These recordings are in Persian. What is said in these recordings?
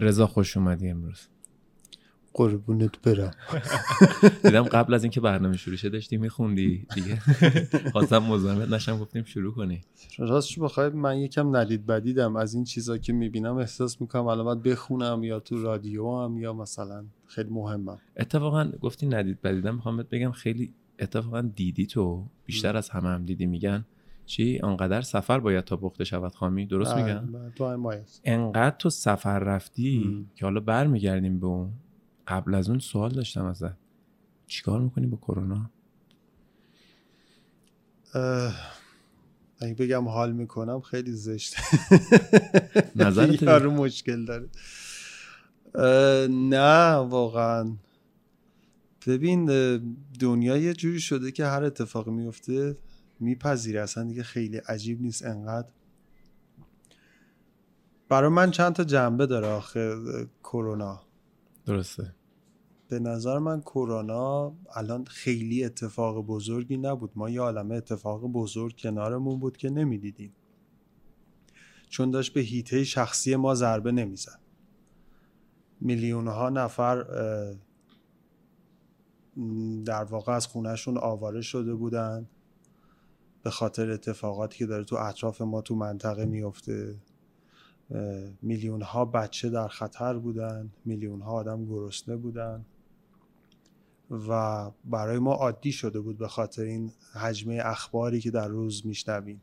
رضا خوش اومدی امروز. قربونت برم. دیدم قبل از اینکه برنامه شروع شه داشتی میخوندی دیگه. خواستم مزاحمت نشم گفتیم شروع کنی. راستش بخوای من یکم ندید بدیدم. از این چیزا که می‌بینم احساس می‌کنم الان باید بخونم یا تو رادیو هم یا مثلا خیلی مهمم. اتفاقا گفتی ندید بدیدم. می‌خوام بگم خیلی اتفاقا دیدی تو. بیشتر از همه هم دیدی میگن چی؟ آنقدر سفر باید تا پخته شود خامی؟ درست بله، میگم؟ بله،. انقدر تو سفر رفتی م. که حالا برمیگردیم به اون. قبل از اون سوال داشتم ازت. چیکار می‌کنی با کرونا؟ اگه بگم حال می‌کنم خیلی زشت. نظرت؟ یارو مشکل داره. نه واقعا. ببین دنیا یه جوری شده که هر اتفاقی میفته میپذیره. اصلا دیگه خیلی عجیب نیست انقدر. برای من چند تا جنبه داره آخه کرونا. درسته. به نظر من کرونا الان خیلی اتفاق بزرگی نبود. ما یه عالمه اتفاق بزرگ کنارمون بود که نمی‌دیدیم. چون داشت به هیته شخصی ما ضربه نمی‌زد. میلیون ها نفر در واقع از خونهشون آواره شده بودن. به خاطر اتفاقاتی که داره تو اطراف ما تو منطقه میفته. میلیون ها بچه در خطر بودن میلیون ها آدم گرسنه بودن و برای ما عادی شده بود به خاطر این حجمه اخباری که در روز میشنویم.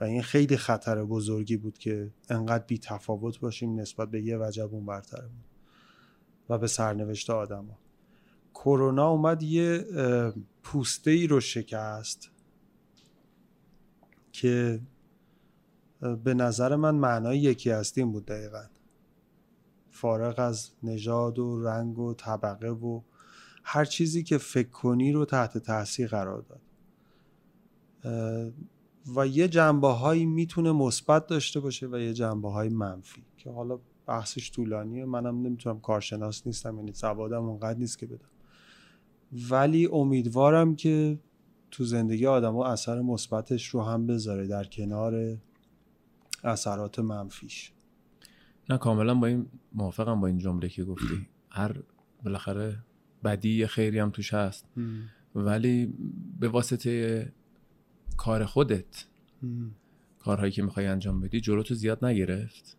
و این خیلی خطر بزرگی بود که انقدر بی تفاوت باشیم نسبت به یه وجب اون برترمون و به سرنوشت آدم ها. کرونا اومد یه پوسته ای رو شکست. که به نظر من معنای یکی هستیم بود دقیقا. فارغ از نژاد و رنگ و طبقه و هر چیزی که فکر کنی رو تحت تاثیر قرار داد. و یه جنبه هایی می‌تونه مثبت داشته باشه و یه جنبه های منفی که حالا بحثش طولانیه. منم نمی‌تونم کارشناس نیستم یعنی سوادم اونقدر نیست که بدم. ولی امیدوارم که تو زندگی آدم اثر مثبتش رو هم بذاره در کنار اثرات منفیش. نه کاملا با این موافقم با این جمله که گفتی. هر بالاخره بدی خیری هم توش هست. ولی به واسطه کار خودت کارهایی که می‌خوای انجام بدی جلوتو زیاد نگرفت؟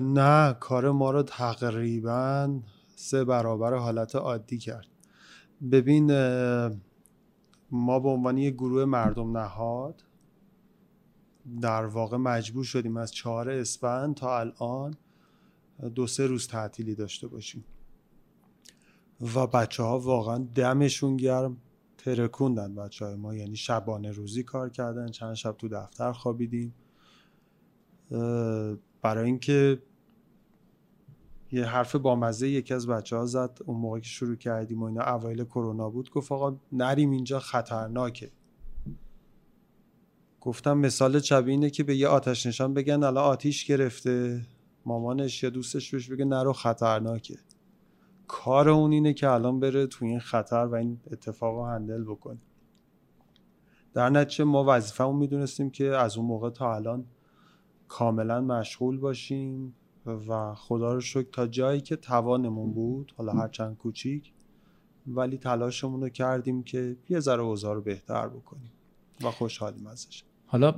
نه کار ما رو تقریبا سه برابر حالت عادی کرد. ببین ما به عنوان یک گروه مردم نهاد در واقع مجبور شدیم از چهار اسفند تا الان دو سه روز تعطیلی داشته باشیم. و بچه ها واقعا دمشون گرم ترکوندن بچه های ما یعنی شبانه روزی کار کردن چند شب تو دفتر خوابیدیم. برای اینکه یه حرف بامزه یکی از بچه ها زد اون موقع که شروع کردیم و اینا اوایل کرونا بود گفت آقا نریم اینجا خطرناکه. گفتم مثال شبیه اینه که به یه آتش نشان بگن الان آتیش گرفته مامانش یا دوستش بهش بگه نرو خطرناکه. کار اون اینه که الان بره تو این خطر و این اتفاق رو هندل بکنه. در نتیجه ما وظیفه‌مون می‌دونستیم که از اون موقع تا الان کاملا مشغول باشیم. و خدا رو شکر تا جایی که توانمون بود حالا هرچند کوچیک ولی تلاشمون رو کردیم که یه ذره اوضاع رو بهتر بکنیم و خوشحالیم ازش. حالا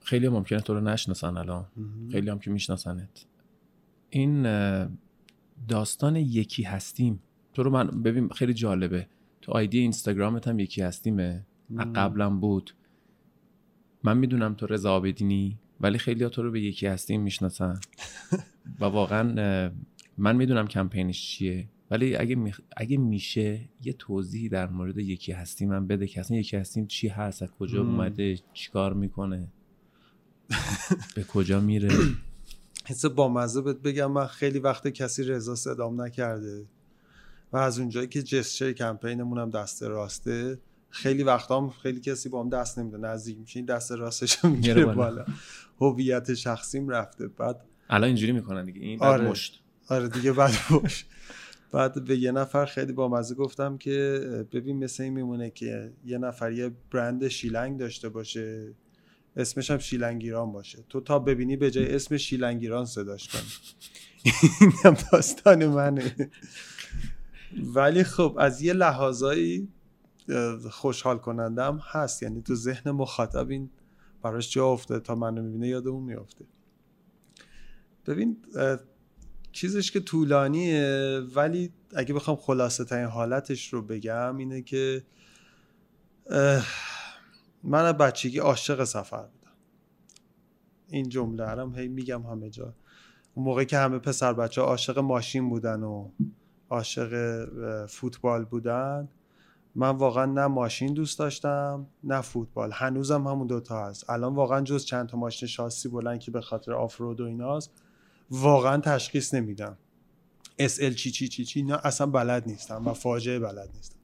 خیلی ممکنه تو رو نشناسن الان. خیلی هم که میشناسنت. این داستان یکی هستیم. تو رو من ببین خیلی جالبه. تو آیدی اینستاگرامت هم یکی هستیمه. قبلم بود. من می‌دونم تو رضا آبدینی. ولی خیلی تو رو به یکی هستیم می‌شناسن. و واقعا من می‌دونم کمپینش چیه. ولی اگه, میخ... اگه میشه یه توضیحی در مورد یکی هستیم من بده که اصلا یکی هستیم چی هست از کجا. اومده چیکار می‌کنه به کجا میره. حس بامزه بهت بگم من خیلی وقت کسی رضا صدام نکرده. و از اونجایی که جسچه کمپینمون هم دست راسته خیلی وقتا هم خیلی کسی با هم دست نمیده نزدیک میشه این دست راستش می‌گیره بالا. هویت شخصیم رفته. بعد الان اینجوری می‌کنن دیگه. این آره. بعد مشت. آره دیگه بعد باش بعد به یه نفر خیلی بامزه گفتم که ببین مثل این میمونه که یه نفر یه برند شیلنگ داشته باشه. اسمش هم شیلنگیران باشه. تو تا ببینی به جای اسم شیلنگیران صداش کنی. این هم داستان منه. ولی خب از یه لحاظایی خوشحال کننده هم هست. یعنی تو ذهن مخاطب این براش جا افته تا منو می‌بینه یاد اون میافته. ببین چیزش که طولانیه ولی اگه بخوام خلاصه ترین حالتش رو بگم اینه که من از بچگی عاشق سفر بودم. این جمله هم هی میگم همه جا. اون موقع که همه پسر بچه عاشق ماشین بودن و عاشق فوتبال بودن من واقعا نه ماشین دوست داشتم نه فوتبال. هنوزم همون دوتا هست. الان واقعا جز چند تا ماشین شاسی بلند که به خاطر آفرود و ایناست واقعا تشخیص نمیدم. SL چی چی چی چی نه اصلا بلد نیستم و فاجعه بلد نیستم.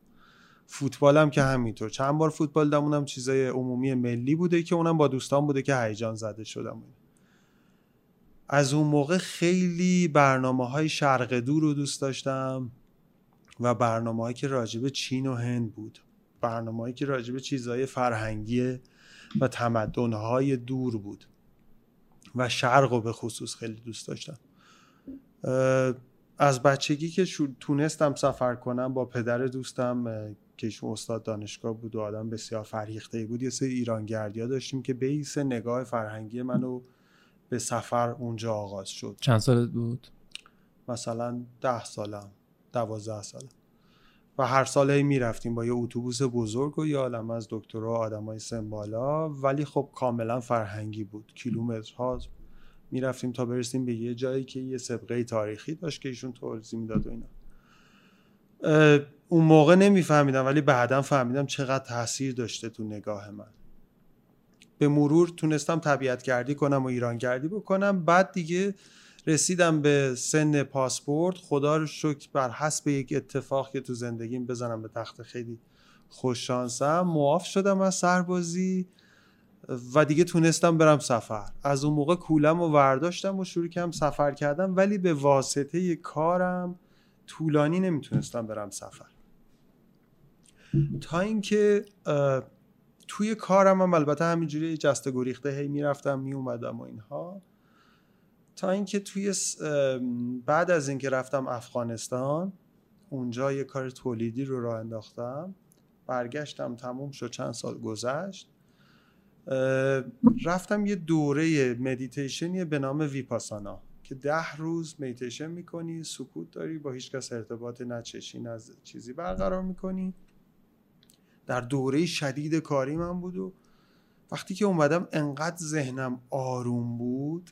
فوتبالم که همینطور. چند بار فوتبال دمونم چیزای عمومی ملی بوده که اونم با دوستان بوده که هیجان زده شدم از اون موقع خیلی برنامه های شرق دور رو دوست داشتم. و برنامه هایی که راجب چین و هند بود. برنامه که راجب چیزهای فرهنگی و تمدن های دور بود و شرق رو به خصوص خیلی دوست داشتم. از بچگی که تونستم سفر کنم با پدر دوستم که ایشون استاد دانشگاه بود و آدم بسیار فرهیخته بود یه سری ایرانگردی ها داشتیم که بیس نگاه فرهنگی منو به سفر اونجا آغاز شد. چند سالت بود؟ مثلا ده سالم. دوازده سالم و هر سال هی می‌رفتیم با یه اتوبوس بزرگ و یه عالم از دکترها آدمای سن بالا ولی خب کاملا فرهنگی بود. کیلومترها می‌رفتیم تا برسیم به یه جایی که یه سبقه تاریخی داشت که ایشون توضیح می‌داد و اینا. اون موقع نمیفهمیدم ولی بعدا فهمیدم چقدر تاثیر داشته تو نگاه من. به مرور تونستم طبیعت گردی کنم و ایران گردی بکنم. بعد دیگه رسیدم به سن پاسپورت. خدا رو شکر بر حسب یک اتفاق که تو زندگیم بزنم به تخت خیلی خوششانسم معاف شدم از سربازی و دیگه تونستم برم سفر. از اون موقع کولم و ورداشتم و شروع کردم سفر کردم ولی به واسطه کارم طولانی نمی‌تونستم برم سفر. تا اینکه توی کارم هم البته همینجوری جسته گریخته هی می‌رفتم میومدم و اینها. تا اینکه توی بعد از اینکه رفتم افغانستان اونجا یه کار تولیدی رو راه انداختم. برگشتم تموم شد چند سال گذشت. رفتم یه دوره مدیتیشنی به نام ویپاسانا که ده روز مدیتیشن می‌کنی سکوت داری با هیچ کس ارتباط نچشین از چیزی برقرار می‌کنی. در دوره شدید کاری من بود و وقتی که اومدم انقدر ذهنم آروم بود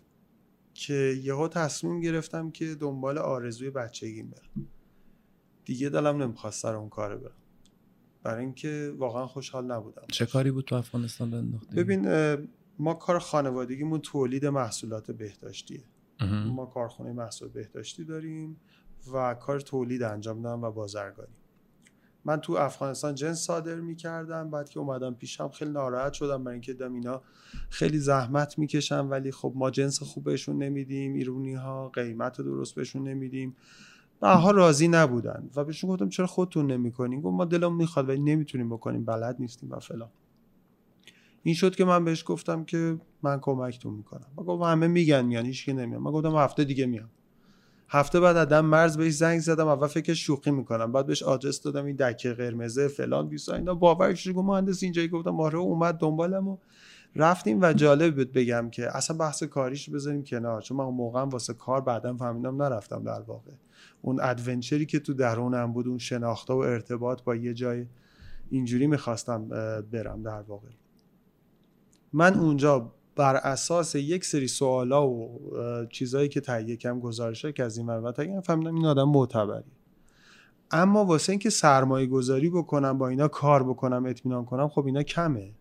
که یهو تصمیم گرفتم که دنبال آرزوی بچگیم برم. دیگه دلم نمی‌خواست سر اون کار برم. برای اینکه واقعا خوشحال نبودم. چه کاری بود تو افغانستان انداختی؟ ببین ما کار خانوادگیمون تولید محصولات بهداشتیه. ما کارخونه محصول بهداشتی داریم و کار تولید انجام دادم و بازرگانی من تو افغانستان جنس صادر می‌کردم بعد که اومدم پیشم خیلی ناراحت شدم برای اینکه دم اینا خیلی زحمت می‌کشن ولی خب ما جنس خوب بهشون نمیدیم ایرونی ها قیمت درست بهشون نمیدیم. ها راضی نبودن و بهشون گفتم چرا خودتون نمی‌کنین؟ گفت ما دلم می‌خواد ولی نمی‌تونیم بکنیم بلد نیستیم و فلان. این شد که من بهش گفتم که من کمکتون می‌کنم. ما گفتم همه میگن میان هیچ نمیان من گفتم هفته دیگه میام. هفته بعد آدم مرز بهش زنگ زدم اول فکر شوخی می‌کنم. بعد بهش آدرس دادم این دکه قرمزه فلان بیسا اینا. باورش شد مهندس اینجایی گفتم آره اومد دنبالم و رفتیم و جالب بود بگم که اصلا بحث کاریش بذاریم کنار. چون من اون واسه کار بعدا فهمیدم نرفتم در واقع. اون ادونچری که تو درونم بود اون شناخته و ارتباط با یه جای اینجوری می‌خواستم برم در واقع. من اونجا بر اساس یک سری سوالا و چیزهایی که تهیه کم گزارش که از این ور تهیه فهمیدم این آدم معتبری. اما واسه اینکه سرمایه گذاری بکنم با اینا کار بکنم اطمینان کنم خب اینا کمه.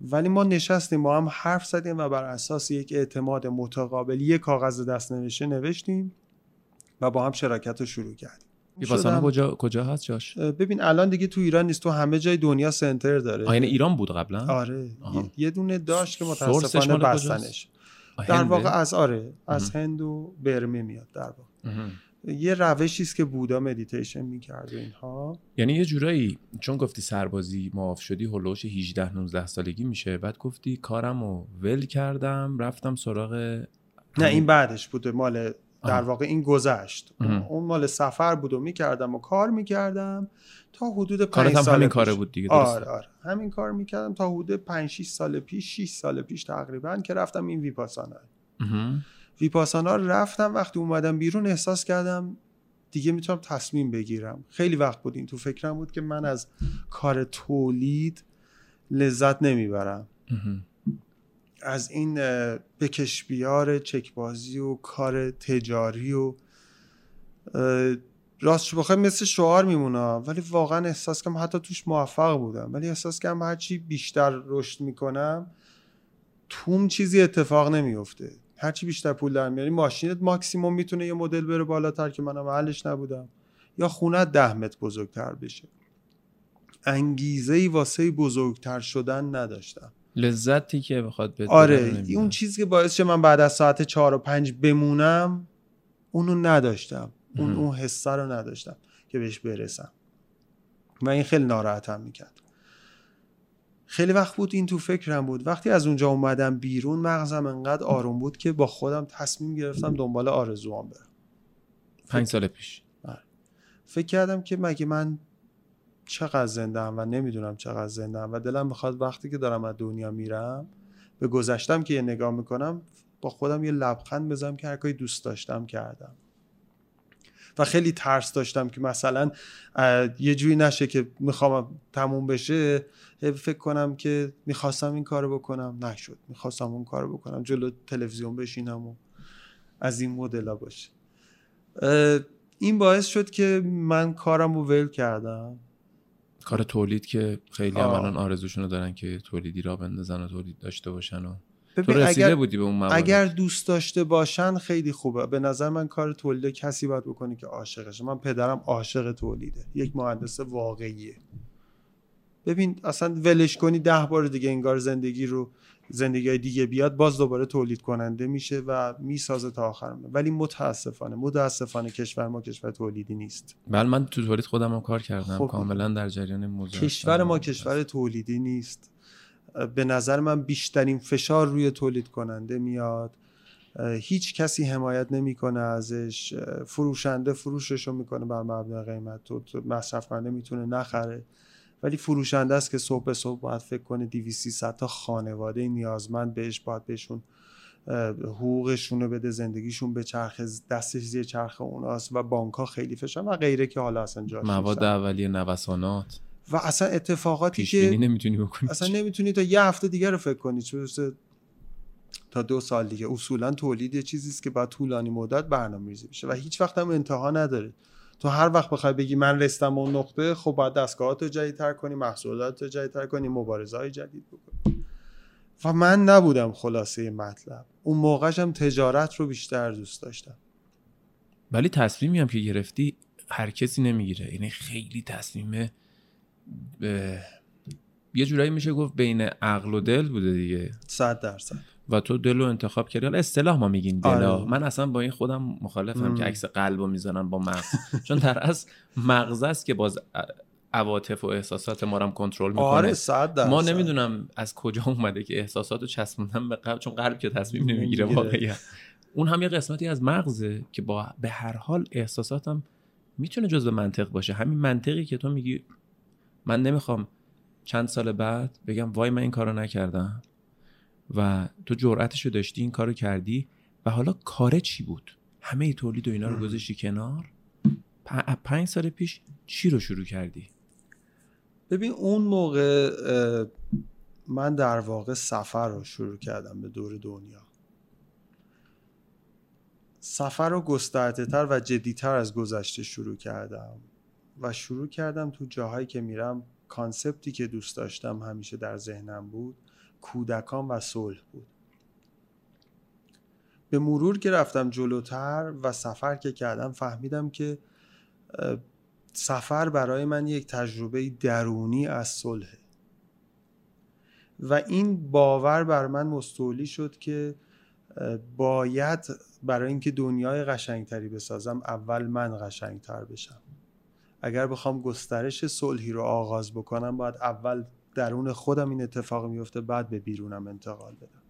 ولی ما نشستیم با هم حرف زدیم و بر اساس یک اعتماد متقابل یک کاغذ دست نوشته نوشتیم و با هم شراکت رو شروع کردیم. ویپاسانا کجا کجا هست جاش؟ ببین الان دیگه تو ایران نیست. تو همه جای دنیا سنتر داره. یعنی ایران بود قبلا؟ آره. یه دونه داشت که متاسفانه بستنش. در واقع از آره از هند و برمه میاد در واقع. یه روشی است که بودا مدیتیشن می‌کرد اینها. یعنی یه جورایی چون گفتی سربازی معاف شدی هلوش 18 19 سالگی میشه بعد گفتی کارم رو ول کردم رفتم سراغ نه این بعدش بوده. مال در واقع این گذشت. اون مال سفر بود و می‌کردم و کار می‌کردم تا حدود پنج سال همین. کاره بود دیگه درسته. آره. آره همین کار می‌کردم تا حدود 5 6 سال پیش 6 سال پیش تقریبا که رفتم این ویپاسانا. ویپاسانا رفتم وقتی اومدم بیرون احساس کردم دیگه می‌تونم تصمیم بگیرم. خیلی وقت بود این تو فکرم بود که من از کار تولید لذت نمی‌برم. از این بکش بیار چکبازی و کار تجاری و راستش بخوای مثل شعار میمونه ولی واقعا احساس کنم حتی توش موفق بودم. ولی احساس کنم هرچی بیشتر رشد می‌کنم توم چیزی اتفاق نمیفته هرچی بیشتر پول در میاری ماشینت ماکسیموم می‌تونه یه مدل بره بالاتر که منم محلش نبودم. یا خونه ده متر بزرگتر بشه. انگیزه ای واسه بزرگتر شدن نداشتم. لذتی که بخواد بده آره اون چیزی که باعث شه من بعد از ساعت چهار و پنج بمونم اونو نداشتم. اون. اون حسه رو نداشتم که بهش برسم. و این خیلی ناراحتم می‌کرد. خیلی وقت بود این تو فکرم بود. وقتی از اونجا اومدم بیرون مغزم انقدر آروم بود که با خودم تصمیم گرفتم دنبال آرزوام برم. پنج سال پیش. فکر کردم که مگه من چقدر زنده و نمی‌دونم چقدر زنده و دلم می‌خواد وقتی که دارم از دنیا میرم به گذشتم که یه نگاه می‌کنم با خودم یه لبخند بزنم که هر کاری دوست داشتم کردم. و خیلی ترس داشتم که مثلا یه جوری نشه که می‌خوام تموم بشه فکر کنم که می‌خواستم این کارو بکنم. نشد. می‌خواستم اون کارو بکنم. جلو تلویزیون بشینم و از این مدل باشه. این باعث شد که من کارم رو ول کردم. کار تولید که خیلی هم. الان آرزوشونو دارن که تولیدی را بندازن و تولید داشته باشن و تو رسیده اگر, بودی به اون موارد. اگر دوست داشته باشن خیلی خوبه. به نظر من کار تولید کسی باید بکنه که عاشقشه من پدرم عاشق تولیده. یک مهندس واقعیه. ببین اصلا ولش کنی ده بار دیگه انگار زندگی رو زندگی های دیگه بیاد باز دوباره تولید کننده میشه و می‌سازه تا آخر. ولی متاسفانه متاسفانه کشور ما کشور تولیدی نیست بله من تو تولید خودم هم کار کردم خب. کاملا در جریان موضوع کشور. ما کشور تولیدی نیست به نظر من بیشترین فشار روی تولید کننده میاد هیچ کسی حمایت نمی‌کنه ازش فروشنده فروشش رو می‌کنه بر مبنای قیمت تو مصرف کننده می‌تونه نخره ولی فروشنده است که صبح به صبح باید فکر کنه 200 300 تا خانواده نیازمند بهش باید بهشون حقوقشون رو بده زندگیشون به چرخ دستش زیر چرخ اوناست و بانک ها خیلی فشار و غیره که حالا اصلا جاش مواد. اولیه نوسانات. و اصلا اتفاقاتی که نمی‌تونی بکنی. اصلا نمی‌تونی تا یه هفته دیگه رو فکر کنی. چون تا دو سال دیگه. اصولا تولید یه چیزی است که باید طولانی مدت برنامه ریزی بشه و هیچ وقت هم انتها نداره. تو هر وقت بخوای بگی من رستم اون نقطه خب باید دستگاهات رو جدیدتر کنی محصولات رو جدیدتر کنی مبارزه های جدید بکنی. و من نبودم خلاصه مطلب. اون موقعش هم تجارت رو بیشتر دوست داشتم. ولی تصمیمی هم که گرفتی هر کسی نمی‌گیره. یعنی خیلی تصمیم به- یه جورایی میشه گفت بین عقل و دل بوده دیگه. صد درصد. و تو دل رو انتخاب کردی. حالا اصطلاح ما میگیم دلا آره. من اصلا با این خودم مخالفم ام. که عکس قلب رو می‌زنن با مغز. چون در اصل مغز است که باز عواطف و احساسات ما رو هم کنترل می‌کنه. آره صد درصد. ما نمی‌دونم از کجا اومده که احساسات رو چسبوندن به قلب چون قلب که تصمیم نمی‌گیره. واقعا اون هم یه قسمتی از مغزه که با به هر حال احساساتم می‌تونه جزء منطق باشه. همین منطقی که تو میگی من نمی‌خوام چند سال بعد بگم وای من این کارو نکردم. و تو جرأتش رو داشتی این کارو کردی و حالا کاره چی بود؟ همه تولید و اینا رو گذاشتی کنار؟ پ- پنج سال پیش چی رو شروع کردی؟ ببین اون موقع من در واقع سفر رو شروع کردم به دور دنیا. سفر رو گسترده تر و جدیتر از گذشته شروع کردم و شروع کردم تو جاهایی که میرم. کانسپتی که دوست داشتم همیشه در ذهنم بود. کودکان و صلح بود. به مرور که رفتم جلوتر و سفر که کردم فهمیدم که سفر برای من یک تجربه درونی از صلحه. و این باور بر من مستولی شد که باید برای اینکه دنیای قشنگتری بسازم اول من قشنگتر بشم. اگر بخوام گسترش صلحی رو آغاز بکنم باید اول درون خودم این اتفاق میفته بعد به بیرونم انتقال بدم.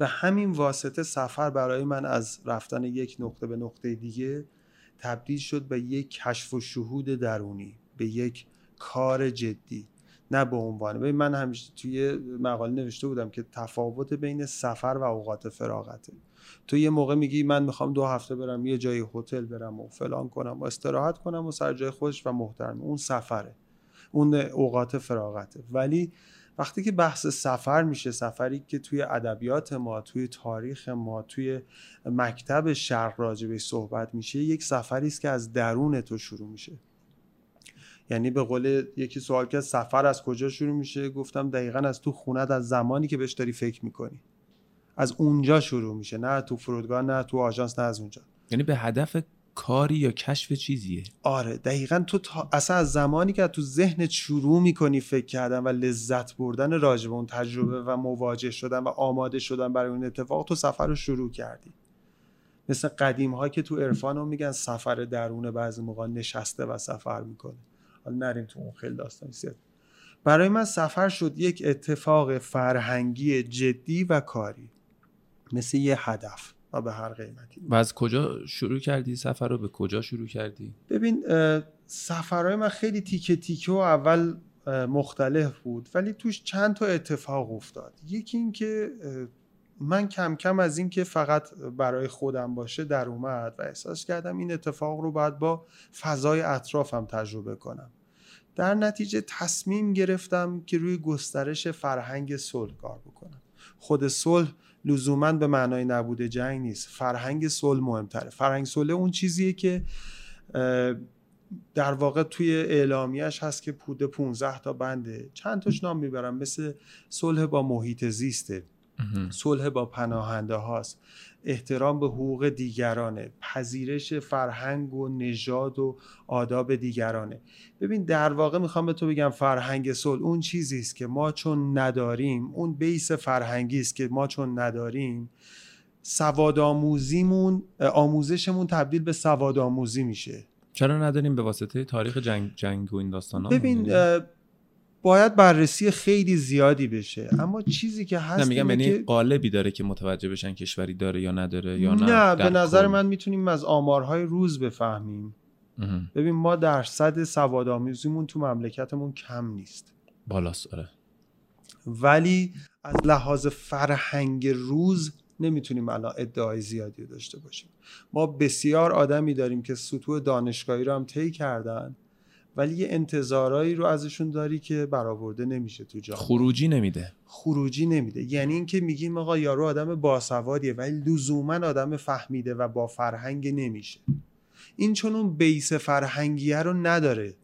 و همین واسطه سفر برای من از رفتن یک نقطه به نقطه دیگه تبدیل شد به یک کشف و شهود درونی به یک کار جدی. نه به عنوان ببین من همیشه توی مقاله نوشته بودم که تفاوت بین سفر و اوقات فراغته. تو یه موقع میگی من می‌خوام دو هفته برم یه جایی هتل برم و فلان کنم و استراحت کنم و سر جای خودش و محترم. اون سفره. اون اوقات فراغته. ولی وقتی که بحث سفر میشه سفری که توی ادبیات ما توی تاریخ ما توی مکتب شرق راجبه صحبت میشه یک سفری است که از درون تو شروع میشه. یعنی به قول یکی سوال که سفر از کجا شروع میشه؟ گفتم دقیقا از تو خونت از زمانی که بهش داری فکر می‌کنی. از اونجا شروع میشه نه تو فرودگاه نه تو آژانس نه از اونجا. یعنی به هدف کاری یا کشف چیزیه؟ آره دقیقا تو تا... اصلا از زمانی که تو ذهن شروع می‌کنی فکر کردن و لذت بردن راجب اون تجربه و مواجه شدن و آماده شدن برای اون اتفاق تو سفر رو شروع کردی. مثل قدیم ها که تو عرفان رو میگن سفر درون بعضی موقع نشسته و سفر می‌کنه. حالا نریم تو اون خیلی داستان زیاد. برای من سفر شد یک اتفاق فرهنگی جدی و کاری. مثل یه هدف. و به هر قیمتی. و از کجا شروع کردی سفر رو؟ به کجا شروع کردی؟ ببین سفرهای من خیلی تیکه تیکه و اول مختلف بود ولی توش چند تا اتفاق افتاد. یکی اینکه من کم کم از اینکه فقط برای خودم باشه در اومد و احساس کردم این اتفاق رو باید با فضای اطرافم تجربه کنم. در نتیجه تصمیم گرفتم که روی گسترش فرهنگ صلح کار بکنم. خود صلح لزوما به معنای نبوده جنگ نیست. فرهنگ صلح مهمتره. فرهنگ صلح اون چیزیه که در واقع توی اعلامیش هست که پوده 15 تا بنده چند تاش نام می‌برم. مثل صلح با محیط زیسته. صلح با پناهنده هاست احترام به حقوق دیگرانه پذیرش فرهنگ و نژاد و آداب دیگرانه. ببین در واقع می‌خوام به تو بگم فرهنگ صلح اون چیزی است که ما چون نداریم اون بیس فرهنگی است که ما چون نداریم سواد آموزیمون آموزشمون تبدیل به سواد آموزی میشه. چرا نداریم به واسطه تاریخ جنگ, جنگ و این داستان ببین باید بررسی خیلی زیادی بشه. اما چیزی که هست نه میگم یعنی قالبی داره که متوجه بشن کشوری داره یا نداره یا نه نه به نظر من می‌تونیم از آمارهای روز بفهمیم. ببین ما درصد سواد آموزیمون تو مملکتمون کم نیست. بالاست آره. ولی از لحاظ فرهنگ روز نمی‌تونیم الان ادعای زیادی داشته باشیم. ما بسیار آدمی داریم که سطوح دانشگاهی رو هم طی کردن. ولی یه انتظارایی رو ازشون داری که برآورده نمیشه تو جامعه. خروجی نمیده. خروجی نمیده. یعنی اینکه میگیم آقا یارو آدم باسوادیه ولی لزوما آدم فهمیده و با فرهنگ نمیشه. این چون اون بیس فرهنگیه رو نداره.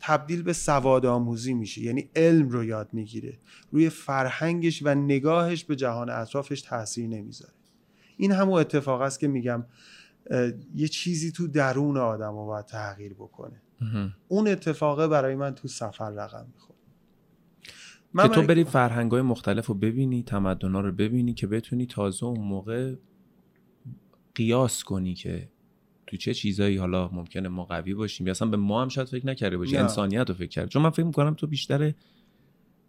تبدیل به سواد آموزی میشه. یعنی علم رو یاد می‌گیره. روی فرهنگش و نگاهش به جهان اطرافش تاثیر نمی‌ذاره. این همون اتفاق است که میگم یه چیزی تو درون آدم رو باید تغییر بکنه. اون اتفاقه برای من تو سفر رقم می‌خوره که تو بری فرهنگ های مختلف رو ببینی تمدن رو ببینی که بتونی تازه اون موقع قیاس کنی که تو چه چیزایی حالا ممکنه ما قوی باشیم. یا اصلا به ما هم شاید فکر نکرده باشی انسانیت رو فکر کرد. چون من فکر می‌کنم تو بیشتر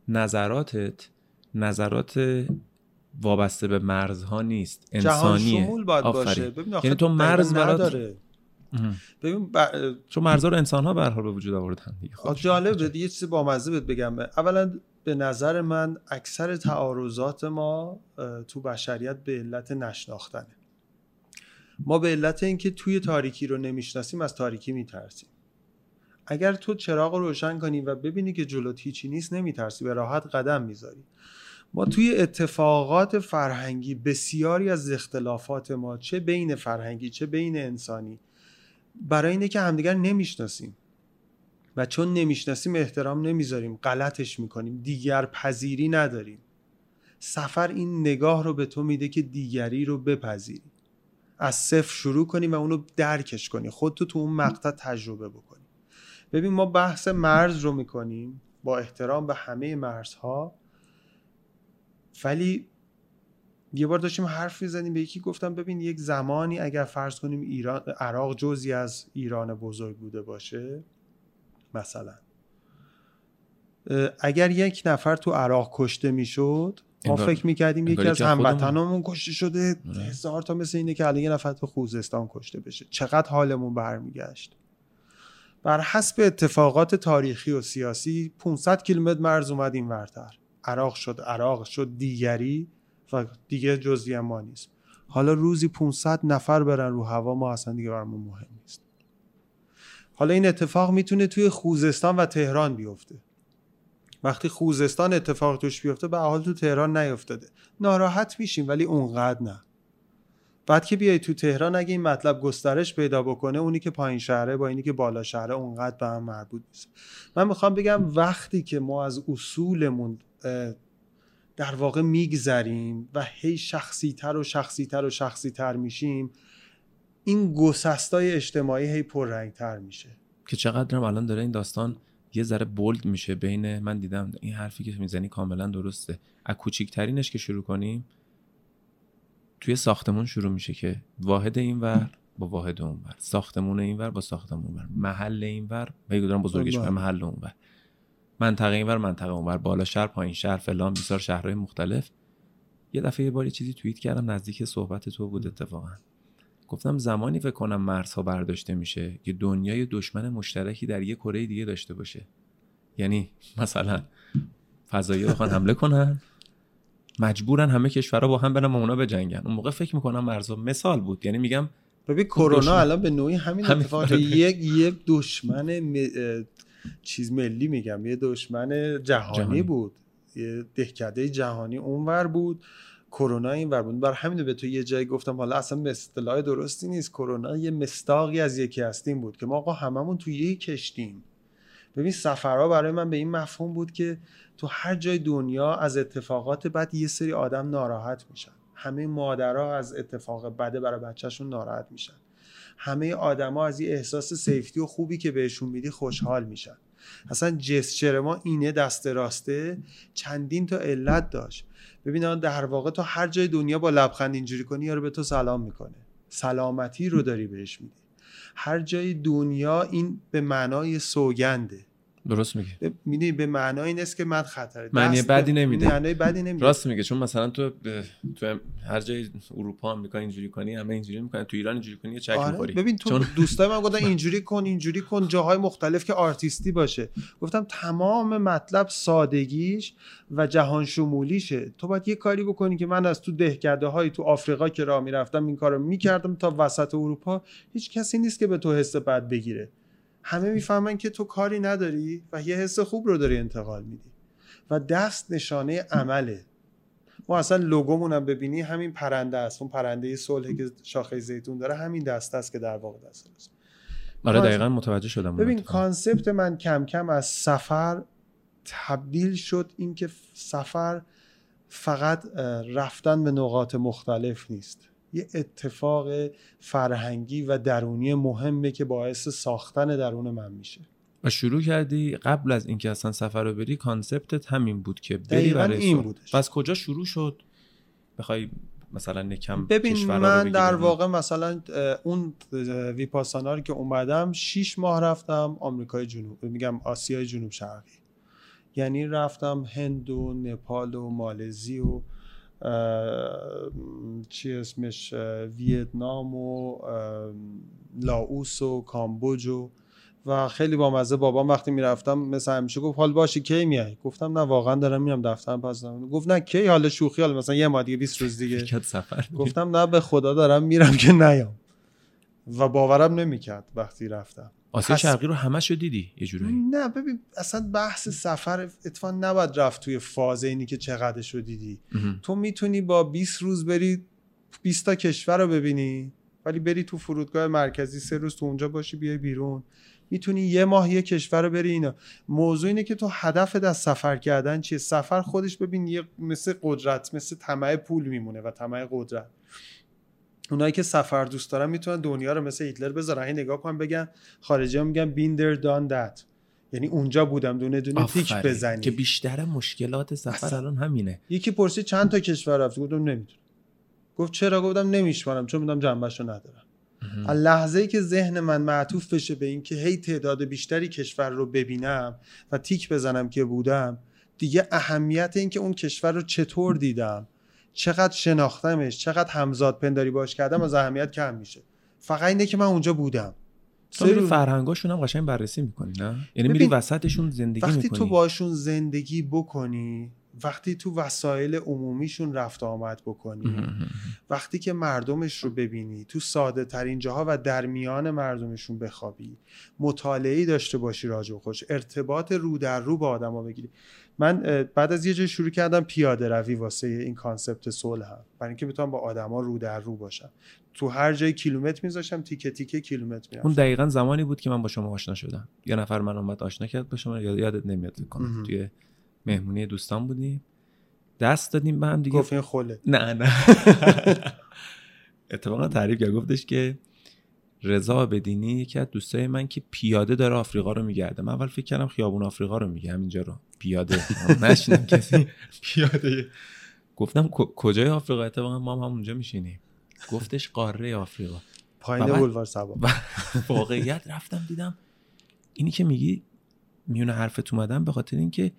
نظراتت نظرات وابسته به مرزها نیست. انسانیه. جهان باید باشه. یعنی تو مرز نداره. ببین ب... چون مرزا رو انسان ها به حال به وجود آوردن جالب یه چیز بامزه بهت بگم. اولا به نظر من اکثر تعارضات ما تو بشریت به علت نشناختنه. ما به علت اینکه توی تاریکی رو نمی‌شناسیم از تاریکی میترسیم. اگر تو چراغ رو روشن کنی و ببینی که جلوت هیچی نیست نمیترسی. به راحت قدم می‌ذاری. ما توی اتفاقات فرهنگی بسیاری از اختلافات ما چه بین فرهنگی چه بین انسانی برای اینه که همدیگر نمی‌شناسیم. و چون نمی‌شناسیم احترام نمی‌ذاریم. غلطش می‌کنیم. دیگر پذیری نداریم. سفر این نگاه رو به تو میده که دیگری رو بپذیری. از صفر شروع کنی و اونو درکش کنی خودتو تو اون مقطع تجربه بکنی ببین ما بحث مرز رو می‌کنیم. با احترام به همه مرزها. ولی یه بار داشتیم حرف می‌زنیم به یکی گفتم ببین یک زمانی اگر فرض کنیم ایران عراق جزی از ایران بزرگ بوده باشه مثلا. اگر یک نفر تو عراق کشته می‌شد ما فکر می‌کردیم یکی از هموطنامون کشته شده. آره. هزار تا مثل اینه که الان یه نفر تو خوزستان کشته بشه. چقدر حالمون برمیگشت. بر حسب اتفاقات تاریخی و سیاسی 500 کیلومتر مرز اومد این ورتر عراق شد عراق شد دیگری. و دیگه جزئی ما نیست. حالا روزی 500 نفر برن رو هوا ما اصلا دیگه برامون مهم نیست. حالا این اتفاق می‌تونه توی خوزستان و تهران بیفته. وقتی خوزستان اتفاق توش بیفته به حال تو تهران نیفتاده. ناراحت میشیم ولی اونقدر نه. بعد که بیای تو تهران اگه این مطلب گسترش پیدا بکنه اونی که پایین شهره با اینی که بالا شهره اونقدر به هم مربوط نیست. من می‌خوام بگم وقتی که ما از اصولمون در واقع میگذریم و هی شخصی تر و شخصی تر و شخصی تر میشیم این گسستای اجتماعی هی تر میشه. که چقدر الان داره این داستان یه ذره بولد میشه بین من دیدم این حرفی که می‌زنی کاملا درسته. از کوچیکترینش که شروع کنیم توی ساختمون شروع میشه که واحد این ور با واحد اون ور. ساختمون این ور با ساختمون ور. محل این ور و دارم بزرگش بله. محل اون ور. منطقه اینور منطقه اونور بالا شهر پایین شهر فلان بیزار شهرهای مختلف. یه دفعه یه بار چیزی توییت کردم نزدیک صحبت تو بود اتفاقا. گفتم زمانی فکر کنم مرزها برداشته میشه که دنیای دشمن مشترکی در یه کره دیگه داشته باشه. یعنی مثلا فضایی بخوان حمله کنن مجبورن همه کشورها با هم برن اونا بجنگن. اون موقع فکر می‌کنم مرزها مثال بود. یعنی میگم ببین کرونا الان به نوعی همین اتفاق یک یک دشمن چیز ملی میگم یه دشمن جهانی, بود. یه دهکده جهانی اونور بود. کرونا این ور بود. بر همین به تو یه جایی گفتم حالا اصلا اصطلاح درستی نیست. کرونا یه مستاقی از یکی هستیم بود که ما آقا هممون تو یه کشتیم. ببین سفرها برای من به این مفهوم بود که تو هر جای دنیا از اتفاقات بد یه سری آدم ناراحت میشن. همه مادرها از اتفاق بده برای بچهشون ناراحت میشن. همه آدما از این احساس سیفتی و خوبی که بهشون میدی خوشحال میشن. اصلا جسچر ما اینه دست راسته چندین تا علت داشت. ببین در واقع تو هر جای دنیا با لبخند اینجوری کنی یارو به تو سلام می‌کنه. سلامتی رو داری بهش میدی. هر جای دنیا این به معنای سوگنده. درست میگه می‌دونی به معنای این است که من خطر معنی بدی نمیده. معنی بدی نمیده. راست میگه چون مثلا تو تو هر جای اروپا آمریکا اینجوری کنی همه اینجوری می‌کنن تو ایران اینجوری کنی یه چک آره. می‌خوری. ببین تو چون... دوستای من گفتن اینجوری کن اینجوری کن جاهای مختلف که آرتیستی باشه. گفتم تمام مطلب سادگیش و جهان شمولیشه تو باید یه کاری بکنی که من از تو دهکده های تو آفریقا که راه می‌رفتم این کارو می‌کردم تا وسط اروپا هیچ کسی نیست که به تو حس بد بگیره. همه می‌فهمن که تو کاری نداری و یه حس خوب رو داری انتقال میدی. و دست نشانه عمله. ما اصلا لوگومون هم ببینی همین پرنده است. اون پرنده صلح که شاخه زیتون داره همین دست است که در واقع دست است آره دقیقا متوجه شدم ببین کانسپت من کم کم از سفر تبدیل شد. اینکه سفر فقط رفتن به نقاط مختلف نیست. یه اتفاق فرهنگی و درونی مهمه که باعث ساختن درون من میشه. و شروع کردی قبل از اینکه اصلا سفر رو بری کانسپتت همین بود که بری برای این بودش. پس کجا شروع شد؟ بخوای مثلا نکم ببین من در واقع مثلا اون ویپاسانا که اومدم شیش ماه رفتم آمریکای جنوب میگم آسیای جنوب شرقی. یعنی رفتم هند و نپال و مالزی و چی اسمش؟ ویتنام و لاوس و کامبوج و و خیلی با مزه بابام وقتی می‌رفتم مثل همیشه گفت حال باشه کی میای؟ گفتم نه واقعا دارم میرم دفترم پس دارم. گفت نه کی؟ حالا شوخی حالا مثلا یه ماه دیگه 20 روز دیگه. سفر گفتم نه به خدا دارم میرم که نیام. و باورم نمی‌کرد وقتی رفتم. آسیا شرقی رو همش رو دیدی یه جورایی؟ نه ببین اصلا بحث سفر اتفاقا نباید رفت توی فاز اینی که چقدرش رو دیدی تو می‌تونی با 20 روز بری 20 تا کشور رو ببینی ولی بری تو فرودگاه مرکزی سه روز تو اونجا باشی بیای بیرون. می‌تونی یه ماه یه کشور رو بری اینا. موضوع اینه که تو هدفت از سفر کردن چیه؟ سفر خودش ببین یه مثل قدرت مثل طمع پول میمونه و طمع قدرت. اونایی که سفر دوست دارن می‌تونن دنیا رو مثل هیتلر بذارن. این نگاه کنن بگن خارجی ها میگن بیندر دان دت یعنی اونجا بودم دونه دونه تیک بزنی. که بیشتر مشکلات سفر الان همینه. یکی پرسی چند تا کشور رفت؟ گفتم نمی‌دونم. گفت چرا؟ گفتم نمیشمارم چون میدم جنبش رو ندارم از لحظه ای که ذهن من معطوف بشه به اینکه هی تعداد بیشتری کشور رو ببینم و تیک بزنم که بودم دیگه اهمیت اینکه اون کشور رو چطور دیدم چقدر شناختمش چقدر همزاد پنداری باش کردم از اهمیت کم میشه. فقط اینه که من اونجا بودم. تو میری فرهنگاشون هم قشنگ بررسی می‌کنی نه؟ یعنی میری وسطشون زندگی وقتی می‌کنی؟ تو باشون زندگی بکنی وقتی تو وسایل عمومیشون رفت آمد بکنی وقتی که مردمش رو ببینی تو ساده ترین جاها و در میان مردمشون بخوابی مطالعه داشته باشی راجع خوش ارتباط رو در رو با آدما بگیری. من بعد از یه جای شروع کردم پیاده روی واسه این کانسپت صلح. هم برای اینکه بتونم با آدما رو در رو باشم. تو هر جای کیلومتر میذاشم تیکه تیکه کیلومتر می‌رفتم. اون دقیقا زمانی بود که من با شما آشنا شدم. یه نفر من اومد آشنا کرد با شما یادت نمیاد کنم. توی مهمونی دوستان بودیم. دست دادیم به هم دیگه. گفت این خله نه نه. اتفاقا تعریف کرد. گفتش که رضا بدینی یکی از دوستای من که پیاده داره آفریقا رو میگرده. من اول فکر کردم خیابون آفریقا رو میگه همینجا رو. پیاده. نشینم کسی. پیاده. گفتم کجای آفریقا؟ اتفاقا ما هم همونجا میشینیم. گفتش قاره آفریقا. پایین بولوار سبا واقعیت رفتم دیدم اینی که میگی میونه حرفت اومدم به خاطر اینکه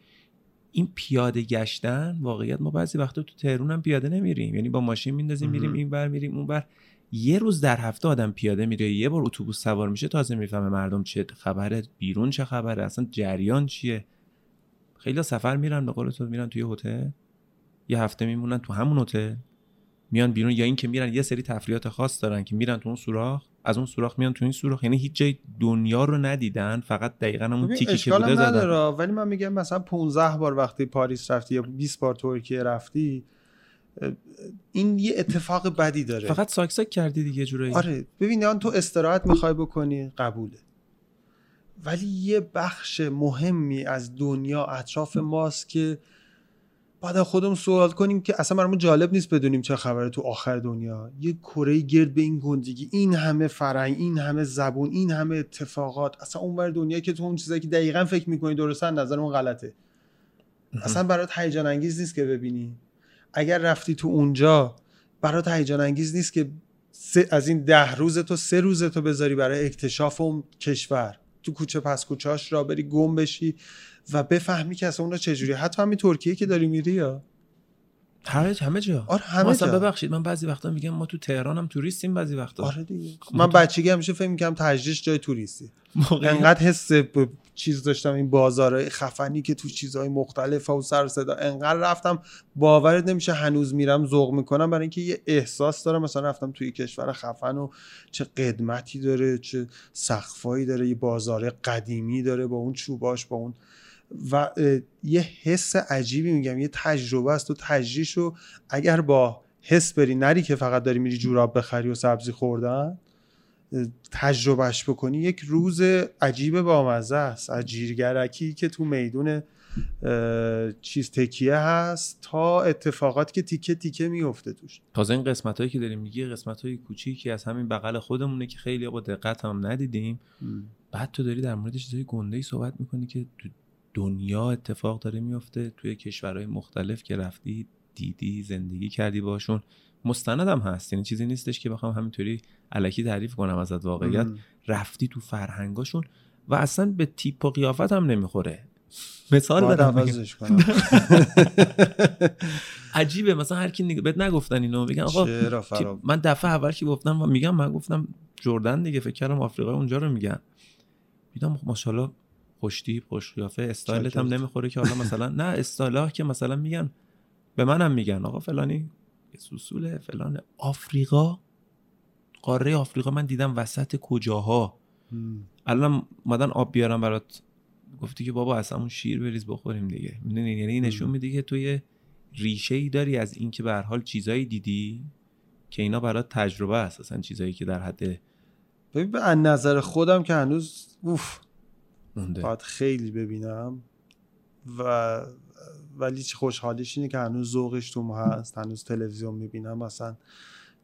این پیاده گشتن واقعیت ما بعضی وقتا تو تهرون هم پیاده نمیریم. یعنی با ماشین میندازیم میریم این بر میریم اون بر یه روز در هفته آدم پیاده میره یه بار اتوبوس سوار میشه تازه می‌فهمه مردم چه خبره بیرون چه خبره اصلا جریان چیه؟ خیلی سفر میرن به قول تو میرن توی هتل یه هفته میمونن تو همون هتل میان بیرون یا اینکه میرن یه سری تفریحات خاص دارن که میرن تو اون سوراخ از اون سوراخ میان تو این سوراخ. یعنی هیچ جای دنیا رو ندیدن فقط دقیقا همون تیکی که بوده زدن. ولی من میگم مثلا 15 بار وقتی پاریس رفتی یا 20 بار ترکیه رفتی این یه اتفاق بدی داره. فقط ساک ساک کردی دیگه جورایی. آره ببین آن تو استراحت می‌خوای بکنی قبوله. ولی یه بخش مهمی از دنیا اطراف ماست که بعد خودمون سوال کنیم که اصلا برامون جالب نیست بدونیم چه خبره تو آخر دنیا. یه کره گرد به این گندگی این همه فرهنگ این همه زبون این همه اتفاقات. اصلا اون دنیا که تو اون چیزایی که دقیقا فکر می‌کنی درستن نظرمون غلطه. اصلا برات هیجان انگیز نیست که ببینی. اگر رفتی تو اونجا برات هیجان انگیز نیست که از این ده روز تو سه روز تو بذاری برای اکتشاف اون کشور. تو کوچه پس کوچهاش را بری گم بشی و بفهمی که اصلا اون چجوری. حتی همین ترکیه که داری میری یا؟ همه همه جا. آره همه جا. ببخشید من بعضی وقتا میگم ما تو تهران هم توریستیم بعضی وقتا. آره دیگه. من بچگی همیشه فکر می‌کنم تجریش جای توریستی. انقدر حس چیز داشتم این بازار خفنی که تو چیزهای مختلف و سر صدا. انقدر رفتم باورت نمیشه هنوز میرم ذوق می‌کنم. برای اینکه یه احساس دارم مثلا رفتم توی کشور خفن و چه قدمتی داره چه سقفایی داره یه بازار قدیمی داره با اون چوباش با اون و یه حس عجیبی میگم. یه تجربه است تو تجریش رو اگر با حس بری نری که فقط داری میری جوراب بخری و سبزی خوردن تجربهش بکنی یک روز عجیب بامزه است. عجیرگرکی که تو میدون چیز تکیه هست تا اتفاقاتی که تیکه تیکه میفته توش. تازه این قسمت هایی که داریم میگی قسمت های کوچیکی از همین بغل خودمونه که خیلی با دقت هم ندیدیم. بعد تو داری در مورد چیزهای گنده ای صحبت می‌کنی که تو دنیا اتفاق داره میفته توی کشورهای مختلف که رفتی دیدی زندگی کردی باشون. مستند هم هست یعنی چیزی نیستش که بخوام همینطوری علکی تعریف کنم ازت واقعیت رفتی تو فرهنگاشون و اصلا به تیپ و قیافت هم نمی‌خوره. مثال بدم عجیبه مثلا هر کی نگ... بهت نگفتن اینو میگن آقا من دفعه اول که گفتم میگم من گفتم جردن دیگه فکر کردم آفریقا اونجا رو میگن. میگم ماشاءالله خوشتیپ خوش قیافه استایلت هم نمی‌خوره که حالا مثلا نه استایلا که مثلا میگن به منم میگن آقا فلانی سوسوله فلان آفریقا. قاره آفریقا من دیدم وسط کجاها. الان مدن آب بیارم برات. گفتی که بابا اصلا اون شیر بریز بخوریم دیگه. یعنی نشون میده که توی ریشه ای داری از اینکه به هر حال چیزایی دیدی که اینا برات تجربه است. اصلا چیزایی که در حد ببین به نظر خودم که هنوز اوف. مونده. باید خیلی ببینم. و ولی خوشحالیش اینه که هنوز ذوقش توم هست. هنوز تلویزیون می‌بینم. مثلا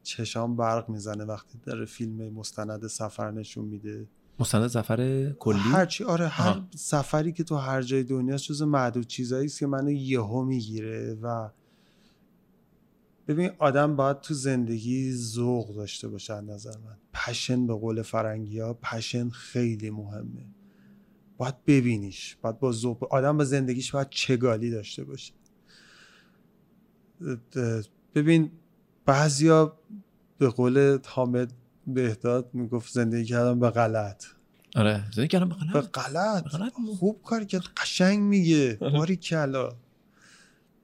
چشام برق می‌زنه وقتی داره فیلم مستند سفر نشون میده. مستند سفر کلی؟ هرچی آره هر سفری که تو هر جای دنیا جز معدود چیزایی است که منو یهو می‌گیره و ببین آدم باید تو زندگی ذوق داشته باشه از نظر من. پشن به قول فرنگی ها پشن خیلی مهمه. باید ببینیش باید با ذوق آدم به زندگیش باید چگالی داشته باشه. ببین بعضیا به قول حامد بهداد می‌گفت زندگی کردم به غلط. آره زندگی کردم به غلط. به غلط, خوب کاری که قشنگ میگه. آره. باری کلا.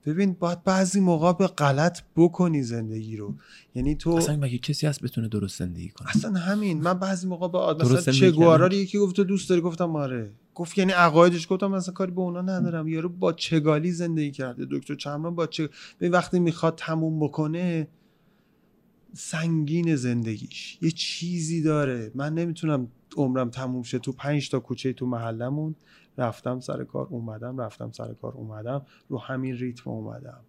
ببین باید بعضی موقع به غلط بکنی زندگی رو. یعنی تو اصلا مگه کسی هست بتونه درست زندگی کنه؟ اصلا همین. من بعضی موقع به آدم مثلا چه. رو یکی گفت تو دوست داری؟ گفتم آره. گفت یعنی عقایدش گفتم مثلا کاری به اونا ندارم. یارو با چگالی زندگی کرده. دکتر چمران با چه به وقتی می‌خواد تموم بکنه سنگین زندگیش. یه چیزی داره. من نمی‌تونم عمرم تموم شه تو پنج تا کوچه تو محلمون. رفتم سر کار اومدم رفتم سر کار اومدم. رو همین ریتم اومدم.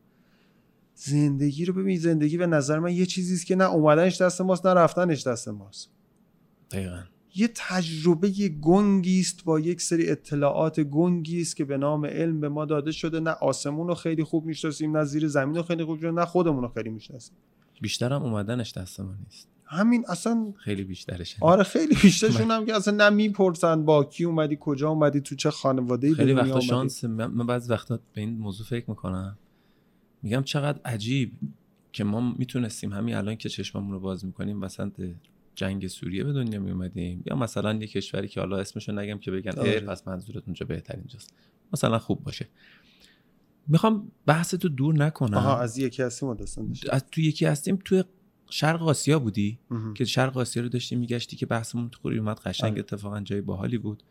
زندگی رو ببین زندگی به نظر من یه چیزی است که نه اومدنش دست ماست نه رفتنش دست ماست. دقیقا. یه تجربه گنگی است با یک سری اطلاعات گنگی است که به نام علم به ما داده شده. نه آسمون رو خیلی خوب می‌شناسیم نه زیر زمین رو خیلی خوب نه خودمون رو خیلی می‌شناسیم. بیشترم اومدنش دست ما نیست. همین اصلا خیلی بیشترشه. آره خیلی بیشترشون هم که اصلا نه می‌پرسن با کی اومدی کجا اومدی تو چه خانواده خیلی وقتا شانس من بعضی وقتا به این موضوع فکر می‌کنم. میگم چقدر عجیب که ما می‌تونستیم همین الان که چشممون رو باز می‌کنیم وسط جنگ سوریه به دنیا میومدیم یا مثلا یه کشوری که حالا اسمشو نگم که بگن آره. اه پس منظورت اونجا بهترین جاست مثلا خوب باشه. می‌خوام بحث تو دور نکنم آها از یکی هستیم و داستان. از تو یکی هستیم توی شرق آسیا بودی مهم. که شرق آسیا رو داشتیم میگشتی که بحثمون تو خوری اومد قشنگ آره. اتفاقا جای باحالی بود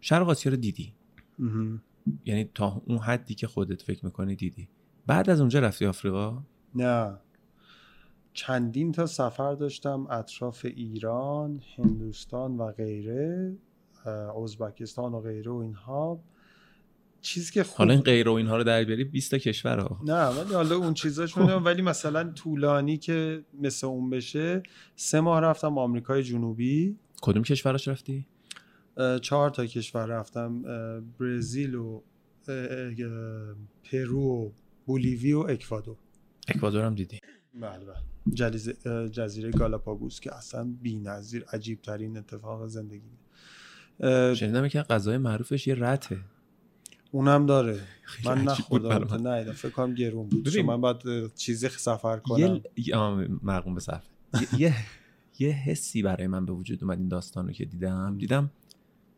شرق آسیا رو دیدی مهم. یعنی تا اون حدی که خودت فکر می‌کنی دیدی بعد از اونجا رفتی آفریقا نه چندین تا داشتم اطراف ایران هندوستان و غیره ازبکستان و غیره و اینها چیزی که خوب حالا این غیر و اینها رو در بیاری 20 تا کشور ها. نه ولی حالا اون چیزاش می‌دونم ولی مثلا طولانی که مثل اون بشه سه ماه رفتم آمریکای جنوبی. کدوم کشوراش رفتی؟ چهار تا کشور رفتم برزیل و پرو و بولیوی و اکوادور. اکوادور هم دیدی؟ بله بله. جزیره گالاپاگوس که اصلا بی‌نظیر عجیب ترین اتفاق زندگی. شنیدم که غذای معروفش یه رته. اونم داره. من نخوردم. نه فکر کنم گرون بود. چون من باید چیزی سفر کنم. یه مرقوم به صرف. یه- یه حسی برای من به وجود اومد این داستان رو که دیدم. دیدم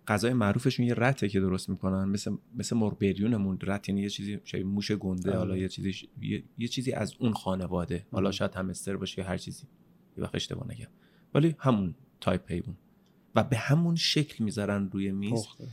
غذای معروفشون یه رته که درست می‌کنن. مثل مثل مربریونمون رت یعنی یه چیزی شاید موش گنده. آره. حالا یه چیزی یه, یه چیزی از اون خانواده. حالا آره. شاید همستر باشه یا هر چیزی. یه وقت اشتباه نگم. ولی همون تایپ حیوان. و به همون شکل می‌ذارن روی میز. پخته.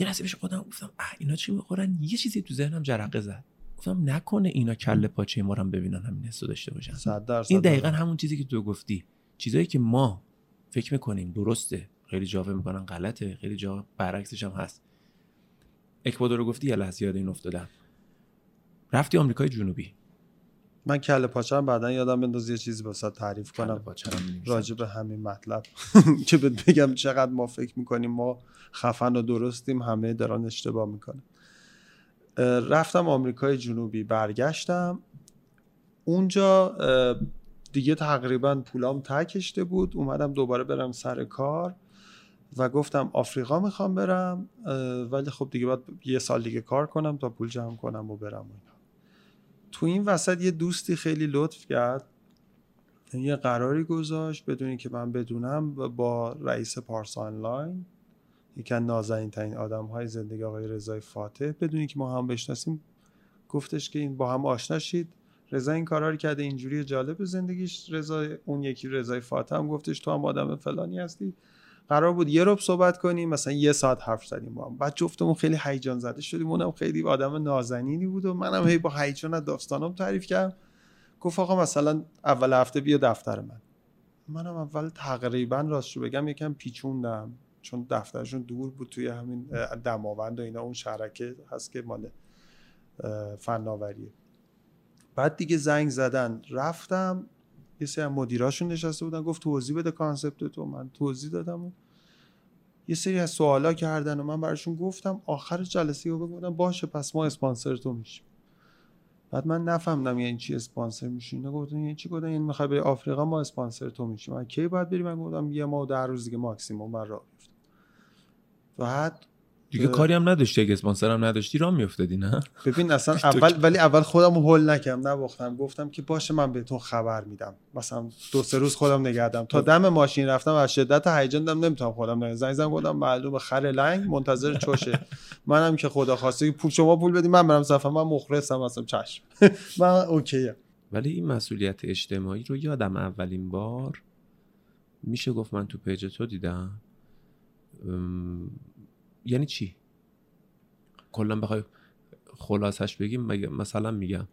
یه لحظه پیش خودم گفتم اینا چی می‌خورن؟ یه چیزی تو ذهنم جرقه زد. گفتم نکنه اینا کله پاچه ما رو هم ببینن همین حسو داشته باشن. صد این دقیقا. همون چیزی که تو گفتی. چیزایی که ما فکر می‌کنیم درسته خیلی جا می‌کنن غلطه خیلی جا برعکسش هم هست. اکوادور رو گفتی یه لحظه یاد این افتادم. رفتی آمریکای جنوبی. من کله پاچه بعدا یادم بنداز یه چیزی واسه تعریف کنم. راجع به همین مطلب. که بهت بگم چقدر ما فکر می‌کنیم ما خفن و درستیم همه دارن اشتباه می‌کنن. رفتم آمریکای جنوبی برگشتم. اونجا دیگه تقریبا پولام ته کشته بود. اومدم دوباره برم سر کار و گفتم آفریقا می‌خوام برم ولی خب دیگه باید یه سال دیگه کار کنم تا پول جمع کنم و برم. تو این وسط یه دوستی خیلی لطف کرد. یه قراری گذاشت بدونی که من بدونم با رئیس پارس آنلاین یکی از نازنین ترین آدم های زندگی آقای رضای فاتح. بدونی که ما هم بشناسیم. گفتش که این با هم آشنا شید. رضا این کارا رو کرده اینجوری جالب زندگیش. رضا اون یکی رضای فاتح هم گفتش تو هم آدم فلانی هستی. قرار بود یه رب صحبت کنیم مثلا یه ساعت حرف زدیم با هم. بعد جفتمون خیلی هیجان زده شدیم. اونم خیلی آدم نازنینی بود و منم هی با هیجان از داستانم تعریف کردم. گفت آقا مثلا اول هفته بیا دفتر من. منم اول تقریبا راست بگم یکم پیچوندم. چون دفترشون دور بود توی همین دماوند و اینا اون شرکه هست که مال فناوریه. بعد دیگه زنگ زدن. رفتم یه سری مدیراشون نشسته بودن گفت توضیح بده کانسپت تو. من توضیح دادم و یه سری از سوالا کردن و من براشون گفتم آخر جلسه رو بگم باشه پس ما اسپانسر تو میشیم. بعد من نفهمدم یعنی چی اسپانسر میشی. اینا گفتن یعنی چی گفتن؟ یعنی می‌خوای بری آفریقا ما اسپانسر تو میشیم. من کی باید بری؟ من گفتم یه ماه و ده روز دیگه ماکسیموم بر راه بعد دیگه کاری هم نداشتی اگه اسپانسر هم نداشتی راه میافتادی نه؟ ببین اصلا اول ولی اول خودم رو هول نکردم نباختم. گفتم که باشه من بهتون خبر میدم. مثلا دو سه روز خودم نگردم تا دم ماشین رفتم از شدت هیجان دم نمی‌تونم خودم نگردم زنگ زنگ گفتم معلومه خر لنگ منتظر چوشه منم که خدا خواسته پول شما پول بدی من برم سفر من مخلصم اصلا چشم. من okay ه. ولی این مسئولیت اجتماعی رو یادم اولین بار میشه گفت من تو page تو دیدم. یعنی چی؟ کلا بخوای خلاصش بگیم مثلا میگم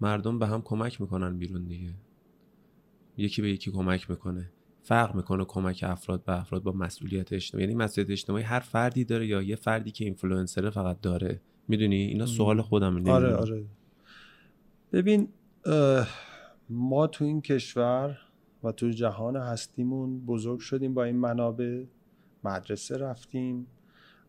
مردم به هم کمک می‌کنن بیرون دیگه. یکی به یکی کمک می‌کنه. فرق می‌کنه کمک افراد به افراد با مسئولیت اجتماعی. یعنی مسئولیت اجتماعی هر فردی داره یا یه فردی که اینفلوئنسر فقط داره. می‌دونی؟ اینا سوال خودم آره آره. ببین ما تو این کشور و تو جهان هستیمون بزرگ شدیم با این منابع. مدرسه رفتیم.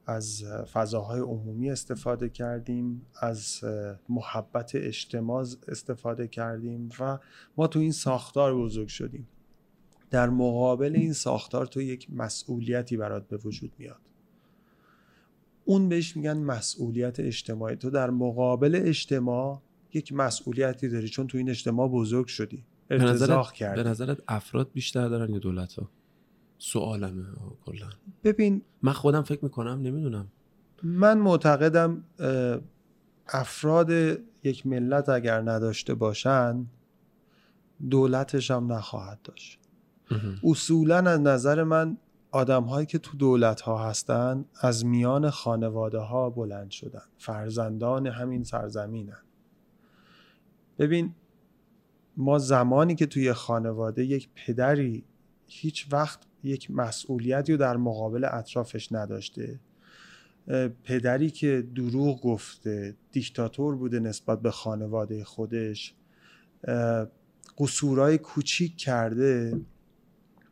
از فضاهای عمومی استفاده کردیم از محبت اجتماع استفاده کردیم و ما تو این ساختار بزرگ شدیم. در مقابل این ساختار تو یک مسئولیتی برات به وجود میاد. اون بهش میگن مسئولیت اجتماعی. تو در مقابل اجتماع یک مسئولیتی داری چون تو این اجتماع بزرگ شدی. ارتزاق کردی. به نظرت افراد بیشتر دارن یا دولت ها سوالمه. کلا. ببین من خودم فکر می‌کنم نمی‌دونم. من معتقدم افراد یک ملت اگر نداشته باشن دولتش هم نخواهد داشت. اصولا از نظر من آدم هایی که تو دولت ها هستن از میان خانواده ها بلند شدن. فرزندان همین سرزمینن. ببین ما زمانی که توی خانواده یک پدری هیچ وقت یک مسئولیتی رو در مقابل اطرافش نداشته. پدری که دروغ گفته دیکتاتور بوده نسبت به خانواده خودش. قصورای کوچیک کرده.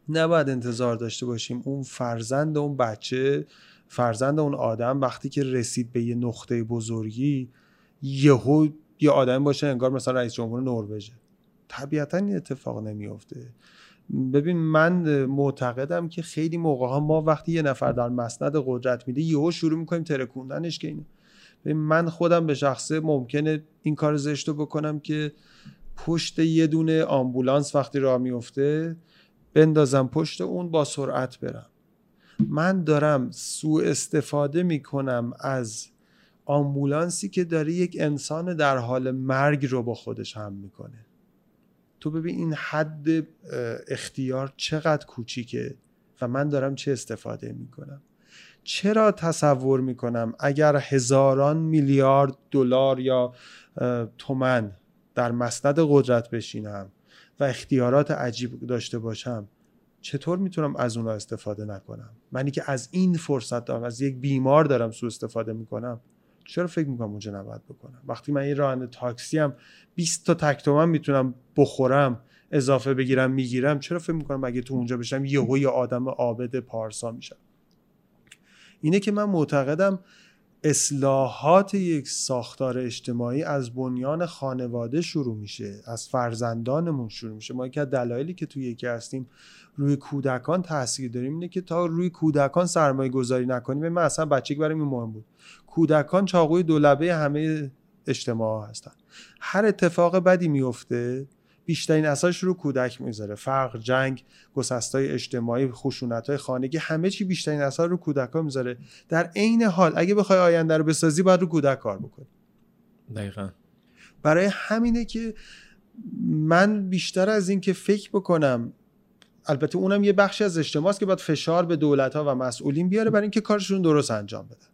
نباید انتظار داشته باشیم اون فرزند اون بچه فرزند اون آدم وقتی که رسید به یه نقطه بزرگی یهو یه آدم باشه انگار مثلا رئیس جمهور نروژه. طبیعتا این اتفاق نمیافته. ببین من معتقدم که خیلی موقع ها ما وقتی یه نفر در مسند قدرت میده یهو شروع می‌کنیم ترکوندنش که اینه. ببین من خودم به شخصه ممکنه این کار زشت بکنم که پشت یه دونه آمبولانس وقتی راه میفته بندازم پشت اون با سرعت برم. من دارم سوء استفاده می‌کنم از آمبولانسی که داره یک انسان در حال مرگ رو با خودش هم می‌کنه. تو ببین این حد اختیار چقدر کوچیکه و من دارم چه استفاده می‌کنم. چرا تصور می‌کنم اگر هزاران میلیارد دلار یا تومن در مسند قدرت بشینم و اختیارات عجیب داشته باشم چطور می‌تونم از اون استفاده نکنم؟ منی که از این فرصت دارم از یک بیمار دارم سو استفاده می‌کنم چرا فکر می‌کنم اونجا نباید بکنم؟ وقتی من یه راننده تاکسی هم 20 تا تک تومن می‌تونم بخورم اضافه بگیرم می‌گیرم چرا فکر می‌کنم اگه تو اونجا بشم یهو یه آدم عابد پارسا میشم؟ اینه که من معتقدم اصلاحات یک ساختار اجتماعی از بنیان خانواده شروع میشه از فرزندانمون شروع میشه. ما که دلایلی که توی یکی هستیم روی کودکان تاثیر داریم اینه که تا روی کودکان سرمایه گذاری نکنیم من اصلا بچگی برای مهم بود. کودکان چاقوی دولبه همه اجتماع هستن. هر اتفاق بدی میفته بیشترین اثرش رو کودک می‌ذاره فرق جنگ گسستای اجتماعی خشونت های خانگی همه چی بیشترین اثر رو کودک ها می‌ذاره. در عین حال اگه بخوای آینده رو بسازی باید رو کودک کار بکنی. دقیقا. برای همینه که من بیشتر از این که فکر بکنم البته اونم یه بخشی از اجتماعی که باید فشار به دولت ها و مسئولین بیاره برای اینکه کارشون درست انجام بدن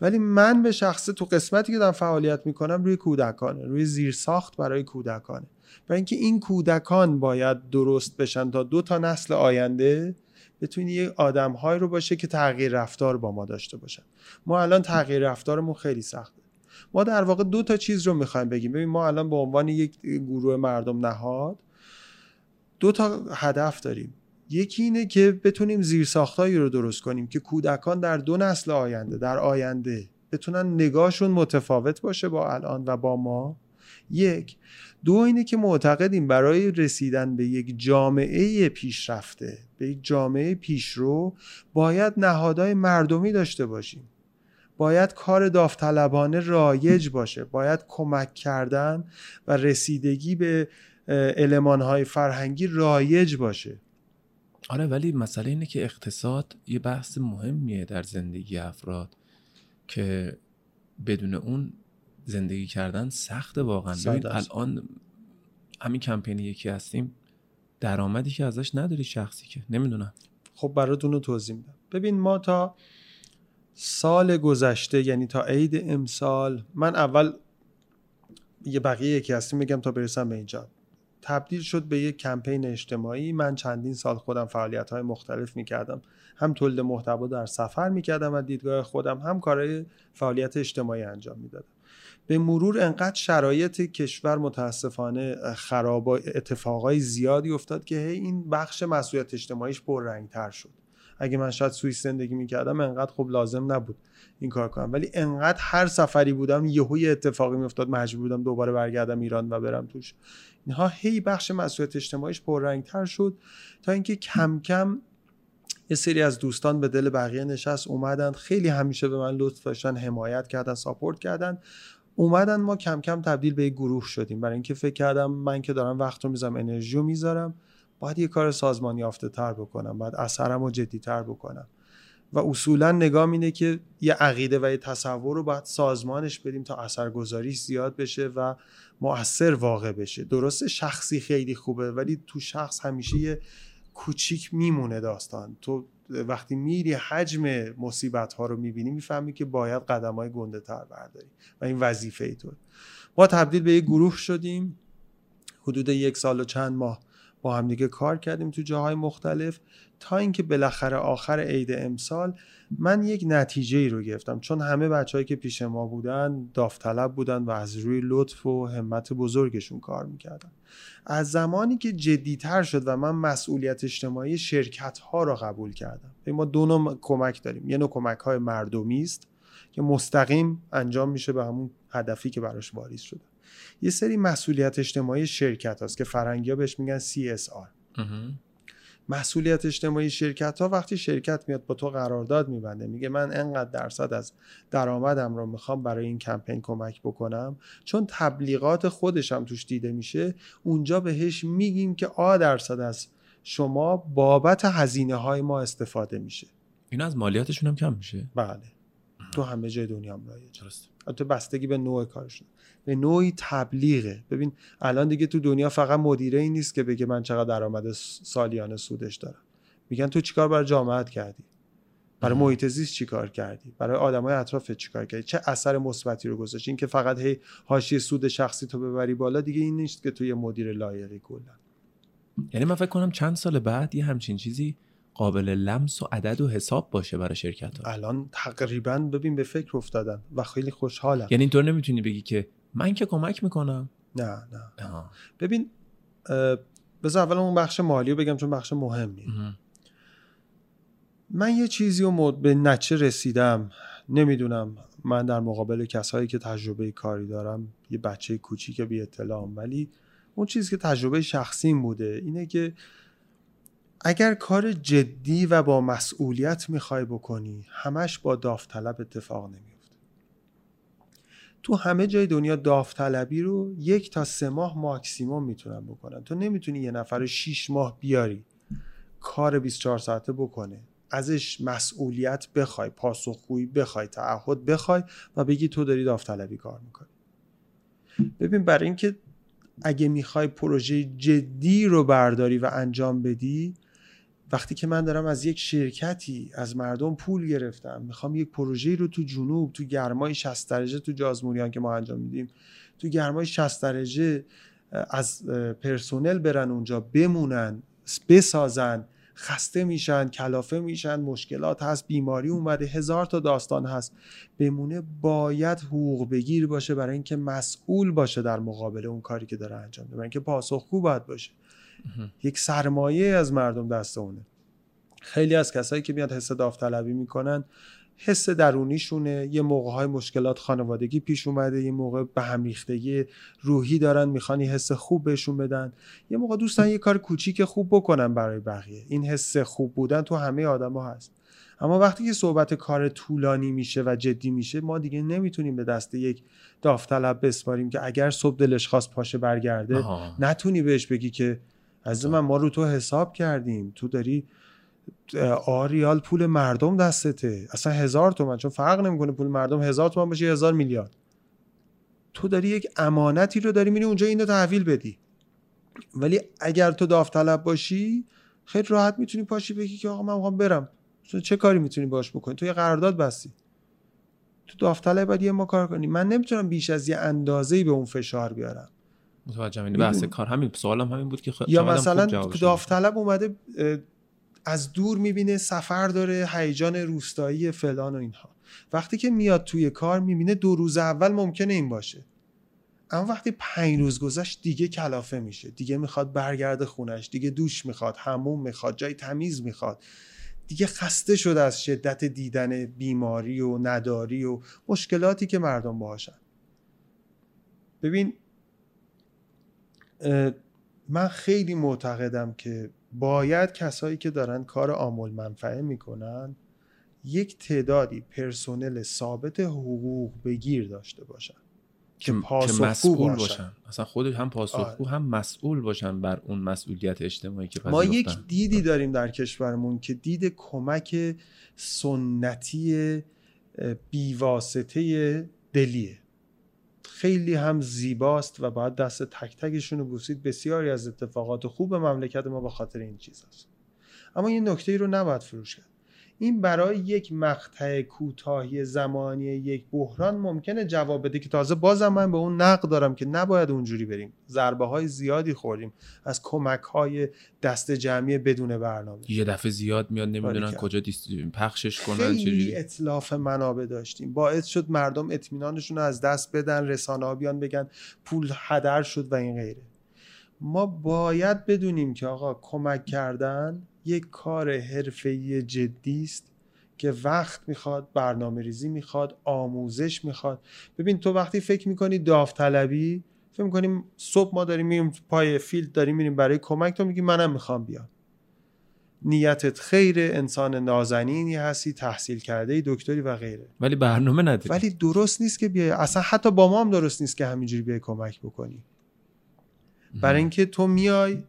ولی من به شخصه تو قسمتی که دارم فعالیت می‌کنم روی کودکانه روی زیرساخت برای کودکانه برای اینکه این کودکان باید درست بشن تا دو تا نسل آینده بتونی یه آدمهایی رو باشه که تغییر رفتار با ما داشته باشن. ما الان تغییر رفتارمون خیلی سخته. ما در واقع دو تا چیز رو می‌خوایم بگیم. ببین ما الان به عنوان یک گروه مردم نهاد دو تا هدف داریم. یکی اینه که بتونیم زیرساختایی رو درست کنیم که کودکان در دو نسل آینده در آینده بتونن نگاهشون متفاوت باشه با الان و با ما. یک. دو اینه که معتقدیم برای رسیدن به یک جامعه پیشرفته به یک جامعه پیشرو باید نهادهای مردمی داشته باشیم. باید کار داوطلبانه رایج باشه. باید کمک کردن و رسیدگی به المانهای فرهنگی رایج باشه. آره ولی مسئله اینه که اقتصاد یه بحث مهمیه در زندگی افراد که بدون اون زندگی کردن سخت واقعا. ببین الان همین کمپینی یکی هستیم درآمدی که ازش نداری شخصی که نمی‌دونم. خب براتون رو توضیح میدم. ببین ما تا سال گذشته یعنی تا عید امسال من اول یه بقیه یکی هستیم میگم تا برسم به اینجا. تبدیل شد به یک کمپین اجتماعی. من چندین سال خودم فعالیت های مختلف می‌کردم. هم تولید محتوا در سفر می‌کردم و دیدگاه خودم هم کارهای فعالیت اجتماعی انجام می‌دادم. به مرور انقدر شرایط کشور متاسفانه خراب اتفاقای زیادی افتاد که هی این بخش مسئولیت اجتماعیش تر شد. اگه من شاید سوئیس زندگی می‌کردم انقدر خوب لازم نبود این کار کنم. ولی انقدر هر سفری بودم یهو یه اتفاقی میافتاد مجبور بودم دوباره برگردم ایران و برم توش. اینها هی بخش مسئولیت اجتماعیش تر شد تا اینکه کم کم یه سری از دوستان به دل بقیه نشست اومدن خیلی همیشه به من لطف داشتن حمایت کردن ساپورت کردن. اومدن ما کم کم تبدیل به یک گروه شدیم. برای اینکه فکر کردم من که دارم وقت رو می‌ذارم انرژی رو می‌ذارم باید یه کار سازمانی یافته تر بکنم باید اثرم رو جدی تر بکنم. و اصولا نگاه اینه که یه عقیده و یه تصور رو باید سازمانش بدیم تا اثرگذاریش زیاد بشه و مؤثر واقع بشه. درسته شخصی خیلی خوبه ولی تو شخص همیشه یه کوچیک میمونه داستان. تو وقتی میری حجم مصیبت ها رو می‌بینی می‌فهمی که باید قدم های گنده تر برداری و این وظیفه ای تو. ما تبدیل به یک گروه شدیم. حدود یک سال و چند ماه با همدیگه کار کردیم تو جاهای مختلف. تا اینکه بالاخره آخر عید امسال من یک نتیجه ای رو گرفتم. چون همه بچههایی که پیش ما بودن داوطلب بودن و از روی لطف و همت بزرگشون کار می‌کردن. از زمانی که جدیتر شد و من مسئولیت اجتماعی شرکت ها را قبول کردم. ما دو نوع کمک داریم. یه نوع کمک های مردمی است که مستقیم انجام میشه به همون هدفی که براش واریز شده. یه سری مسئولیت اجتماعی شرکت هاست که فرنگی ها بهش میگن CSR مسئولیت اجتماعی شرکت ها وقتی شرکت میاد با تو قرارداد میبنده. میگه من انقدر درصد از درآمدم رو می‌خوام برای این کمپین کمک بکنم. چون تبلیغات خودشم توش دیده میشه اونجا بهش میگیم که آ درصد از شما بابت هزینه های ما استفاده میشه. این از مالیاتشون هم کم میشه؟ بله. تو همه جای دنیا هم رایج. تو بستگی به نوع کارشون. به نوعی تبلیغه. ببین الان دیگه تو دنیا فقط مدیره ای نیست که بگه من چقدر درآمد سالیانه سودش دارم. میگن تو چیکار برای جامعت کردی؟ برای محیط زیست چیکار کردی؟ برای آدمای اطراف چیکار کردی؟ چه اثر مثبتی رو گذاشتی؟ این که فقط هی حاشیه سود شخصی تو ببری بالا دیگه این نیست که تو یه مدیر لایقی کلا. یعنی من فکر کنم چند سال بعد یه همچین چیزی قابل لمس و عدد و حساب باشه برای شرکت ها الان تقریبا ببین به فکر افتادن و خیلی خوشحالم. یعنی اینطور نمی‌تونی بگی که من که کمک می‌کنم. نه نه. آه. ببین بذار اول اون بخش مالی رو بگم چون بخش مهمی من یه چیزی رو به نچه رسیدم. نمی‌دونم. من در مقابل کسایی که تجربه کاری دارم یه بچه کوچیک بی اطلاعم ولی اون چیزی که تجربه شخصیم بوده اینه که اگر کار جدی و با مسئولیت می‌خوای بکنی همش با داوطلب اتفاق نمیفته تو همه جای دنیا داوطلبی رو یک تا سه ماه ماکسیموم می‌تونن بکنن. تو نمی‌تونی یه نفر رو شیش ماه بیاری کار 24 ساعته بکنه. ازش مسئولیت بخوای پاسخگویی بخوای تعهد بخوای و بگی تو داری داوطلبی کار می‌کنی. ببین برای اینکه اگه می‌خوای پروژه جدی رو برداری و انجام بدی وقتی که من دارم از یک شرکتی از مردم پول گرفتم می‌خوام یک پروژه رو تو جنوب تو گرمای 60 درجه تو جازموریان که ما انجام میدیم تو گرمای 60 درجه از پرسونل برن اونجا بمونن بسازن. خسته میشن کلافه میشن مشکلات هست بیماری اومده هزار تا داستان هست. بمونه باید حقوق بگیر باشه برای اینکه مسئول باشه در مقابل اون کاری که داره انجام میده برای اینکه پاسخگو باید باشه. یک سرمایه از مردم دست اونه. خیلی از کسایی که میاد حس داوطلبی می‌کنن حس درونیشونه. یه موقع های مشکلات خانوادگی پیش اومده یه موقع به هم ریختگی روحی دارن می‌خوان یه حس خوب بهشون بدن. یه موقع دوستان یه کار کوچیک خوب بکنن برای بقیه. این حس خوب بودن تو همه آدما هست. اما وقتی که صحبت کار طولانی میشه و جدی میشه ما دیگه نمی‌تونیم به دست یک داوطلب بسپاریم که اگر صبح دلش خواست پاشه برگرده آها. نتونی بهش بگی که از من ما رو تو حساب کردیم. تو داری آریال پول مردم دستته. اصلا هزار تومن چون فرق نمی‌کنه پول مردم هزار تومن باشه هزار میلیارد. تو داری یک امانتی رو داری میری اونجا اینو تحویل بدی. ولی اگر تو داوطلب باشی خیلی راحت می‌تونی پاشی بگی که آقا من می‌خوام برم. چه کاری می‌تونی باش بکنی؟ تو یه قرارداد بستی. تو داوطلب باید یه ما کار کنی. من نمی‌تونم بیش از یه اندازه‌ای به اون فشار بیارم. متوجهم. این بحث. کار همین سوالم همین بود که خ... یا مثلا. داوطلب اومده از دور می‌بینه سفر داره هیجان روستایی فلان و اینها. وقتی که میاد توی کار می‌بینه دو روز اول ممکنه این باشه. اما وقتی پنج روز گذشت دیگه کلافه میشه. دیگه می‌خواد برگرده خونش دیگه دوش می‌خواد هموم می‌خواد جای تمیز می‌خواد. دیگه خسته شده از شدت دیدن بیماری و نداری و مشکلاتی که مردم باهاشن. ببین من خیلی معتقدم که باید کسایی که دارن کار آمول منفعه می‌کنن یک تعدادی پرسنل ثابت حقوق بگیر داشته باشن که پاسخگو مسئول باشن. باشن اصلا خود هم پاسخگو آره. هم مسئول باشن بر اون مسئولیت اجتماعی که ما یک. دیدی داریم در کشورمون که دید کمک سنتی بیواسطه دلیه خیلی هم زیباست و باید دست تک تکشون رو بوسید. بسیاری از اتفاقات خوب مملکت ما به خاطر این چیز هست اما یه نکته رو نباید فروش کرد. این برای یک مقطع کوتاهی زمانی یک بحران ممکنه جواب بده که تازه بازم من به اون نقد دارم که نباید اونجوری بریم. ضربه های زیادی خوردیم. از کمک های دست جمعی بدون برنامه. یه دفعه زیاد میاد نمی‌دونن. کجا دیست... پخشش کنن خیلی چجوری اطلاف منابع داشتیم. باعث شد مردم اطمینانشون رو از دست بدن رسانه ها بیان بگن پول هدر شد و این غیره. ما باید بدونیم که آقا کمک کردن یک کار حرفه‌ای جدی است که وقت می‌خواد برنامه ریزی می‌خواد آموزش می‌خواد. ببین تو وقتی فکر می‌کنی داوطلبی فکر می‌کنیم صبح ما داریم میریم پای فیلد داریم میریم برای کمک تو میگی منم می‌خوام بیام. نیتت خیره انسان نازنینی هستی تحصیل کرده دکتری و غیره. ولی برنامه نداری. ولی درست نیست که بیای. اصلا حتی با ما هم درست نیست که همینجوری بیای کمک بکنی. برای اینکه تو میای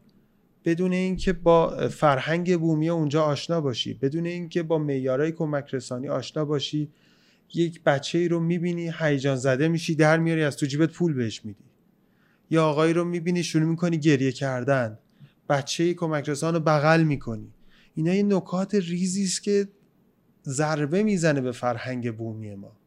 بدون اینکه با فرهنگ بومی اونجا آشنا باشی بدون اینکه با معیارهای کمک رسانی آشنا باشی یک بچه ای رو می‌بینی هیجان زده میشی در میاری از تو جیبت پول بهش میدی. یا آقایی رو می‌بینی شروع می‌کنی گریه کردن. بچه کمک رسان رو بغل می‌کنی. اینا یه نکات ریزی است که ضربه می‌زنه به فرهنگ بومی ما.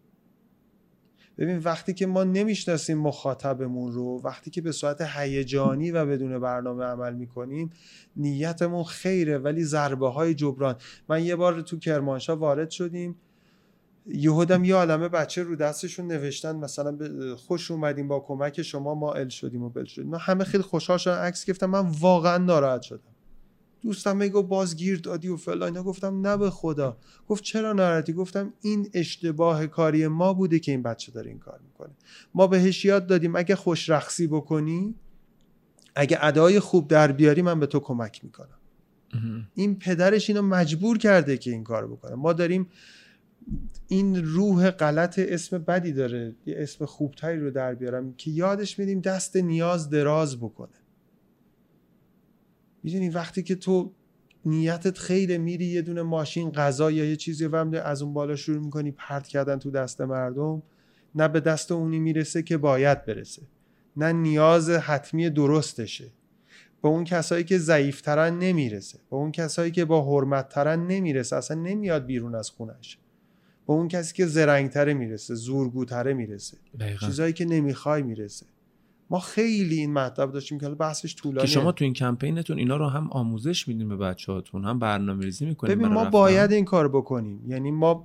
ببین وقتی که ما نمی‌شناسیم مخاطبمون رو وقتی که به صورت هیجانی و بدون برنامه عمل می‌کنیم نیتمون خیره ولی ضربه های جبران. من یه بار تو کرمانشاه وارد شدیم. یهودم یه عالمه بچه رو دستشون نوشتن مثلا خوش اومدیم با کمک شما ما ال شدیم و بل شدیم. همه خیلی خوشحال شدن عکس گرفتم. من واقعا ناراحت شدم. دوستم میگو باز گیر دادی و فلان. اینا گفتم نه به خدا. گفت چرا ناراحتی؟ گفتم این اشتباه کاری ما بوده که این بچه داره این کار می‌کنه. ما بهش یاد دادیم اگه خوش رقصی بکنی اگه ادای خوب در بیاری من به تو کمک می‌کنم. این پدرش اینو مجبور کرده که این کار بکنه. ما داریم این روح غلط اسم بدی داره. یه اسم خوبتری رو در بیارم که یادش میدیم دست نیاز دراز بکنه. می‌دونی وقتی که تو نیتت خیلی میری یه دونه ماشین غذا یا یه چیزی و از اون بالا شروع می‌کنی پرت کردن تو دست مردم نه به دست اونی می‌رسه که باید برسه نه نیاز حتمی درستشه. به اون کسایی که ضعیفترن نمی‌رسه به اون کسایی که با حرمتترن نمی‌رسه اصلا نمیاد بیرون از خونش. به اون کسی که زرنگتره می‌رسه زورگوتره می‌رسه. دقیقاً. چیزایی که نمی‌خوای می‌رسه. ما خیلی این مطلب داشتیم که بحثش که طولانیه شما تو این کمپینتون اینا رو هم آموزش میدین به بچه هاتون هم برنامه ریزی می‌کنین ببین ما باید این کار بکنیم. یعنی ما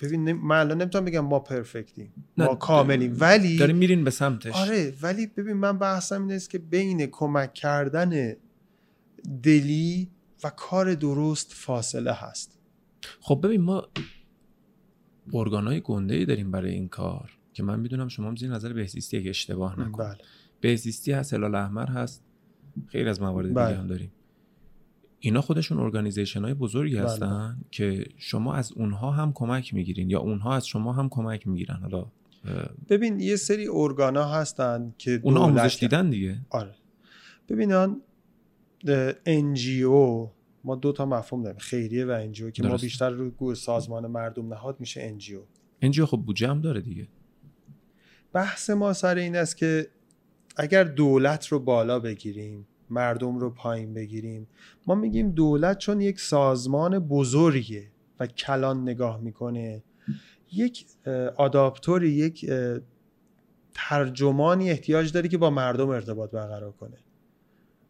ببین من الان نمی‌تونم بگم ما پرفکتیم ما کاملیم ولی داریم میرین به سمتش. آره ولی ببین من بحثم اینه است که بین کمک کردن دلی و کار درست فاصله هست. خب ببین ما ارگانهای گنده ای داریم برای این کار که من می‌دونم شما هم زیر نظر بهزیستی اگه اشتباه نکنم بله. بهزیستی هست هلال احمر هست. خیلی از موارد بله. دیگه هم داریم. اینا خودشون ارگانیزیشن های بزرگی بله. هستن که شما از اونها هم کمک می‌گیرین یا اونها از شما هم کمک می‌گیرن. حالا ببین یه سری ارگانا هستن که اونا آموزش دیدن دیگه. آره. ببین آن NGO ما دو تا مفهوم داریم خیریه و NGO که ما درسته. بیشتر رو گو- سازمان مردم نهاد میشه NGO اینجا خب بودجه هم داره دیگه. بحث ما سر این است که اگر دولت رو بالا بگیریم مردم رو پایین بگیریم ما میگیم دولت چون یک سازمان بزرگه و کلان نگاه می‌کنه یک اه، آداپتوری یک ترجمانی احتیاج داره که با مردم ارتباط برقرار کنه.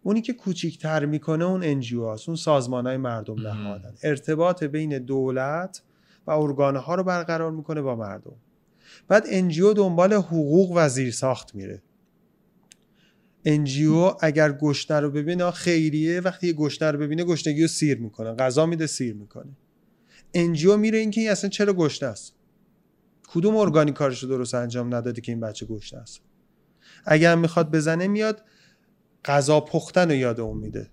اونی که کوچیکتر می‌کنه اون NGO هاست اون سازمان های مردم. نهادن. ارتباط بین دولت و ارگان ها رو برقرار می‌کنه با مردم. بعد NGO دنبال حقوق و زیرساخت میره. NGO اگر گشنه رو ببینه خیریه. وقتی یه گشنه رو ببینه گشنگی رو سیر می‌کنه. غذا میده سیر می‌کنه. NGO میره اینکه این اصلا چرا گشنه است؟ کدوم ارگانی کارش رو درست انجام نداده که این بچه گشنه است؟ اگر می‌خواد بزنه میاد غذا پختن رو یاد اون میده.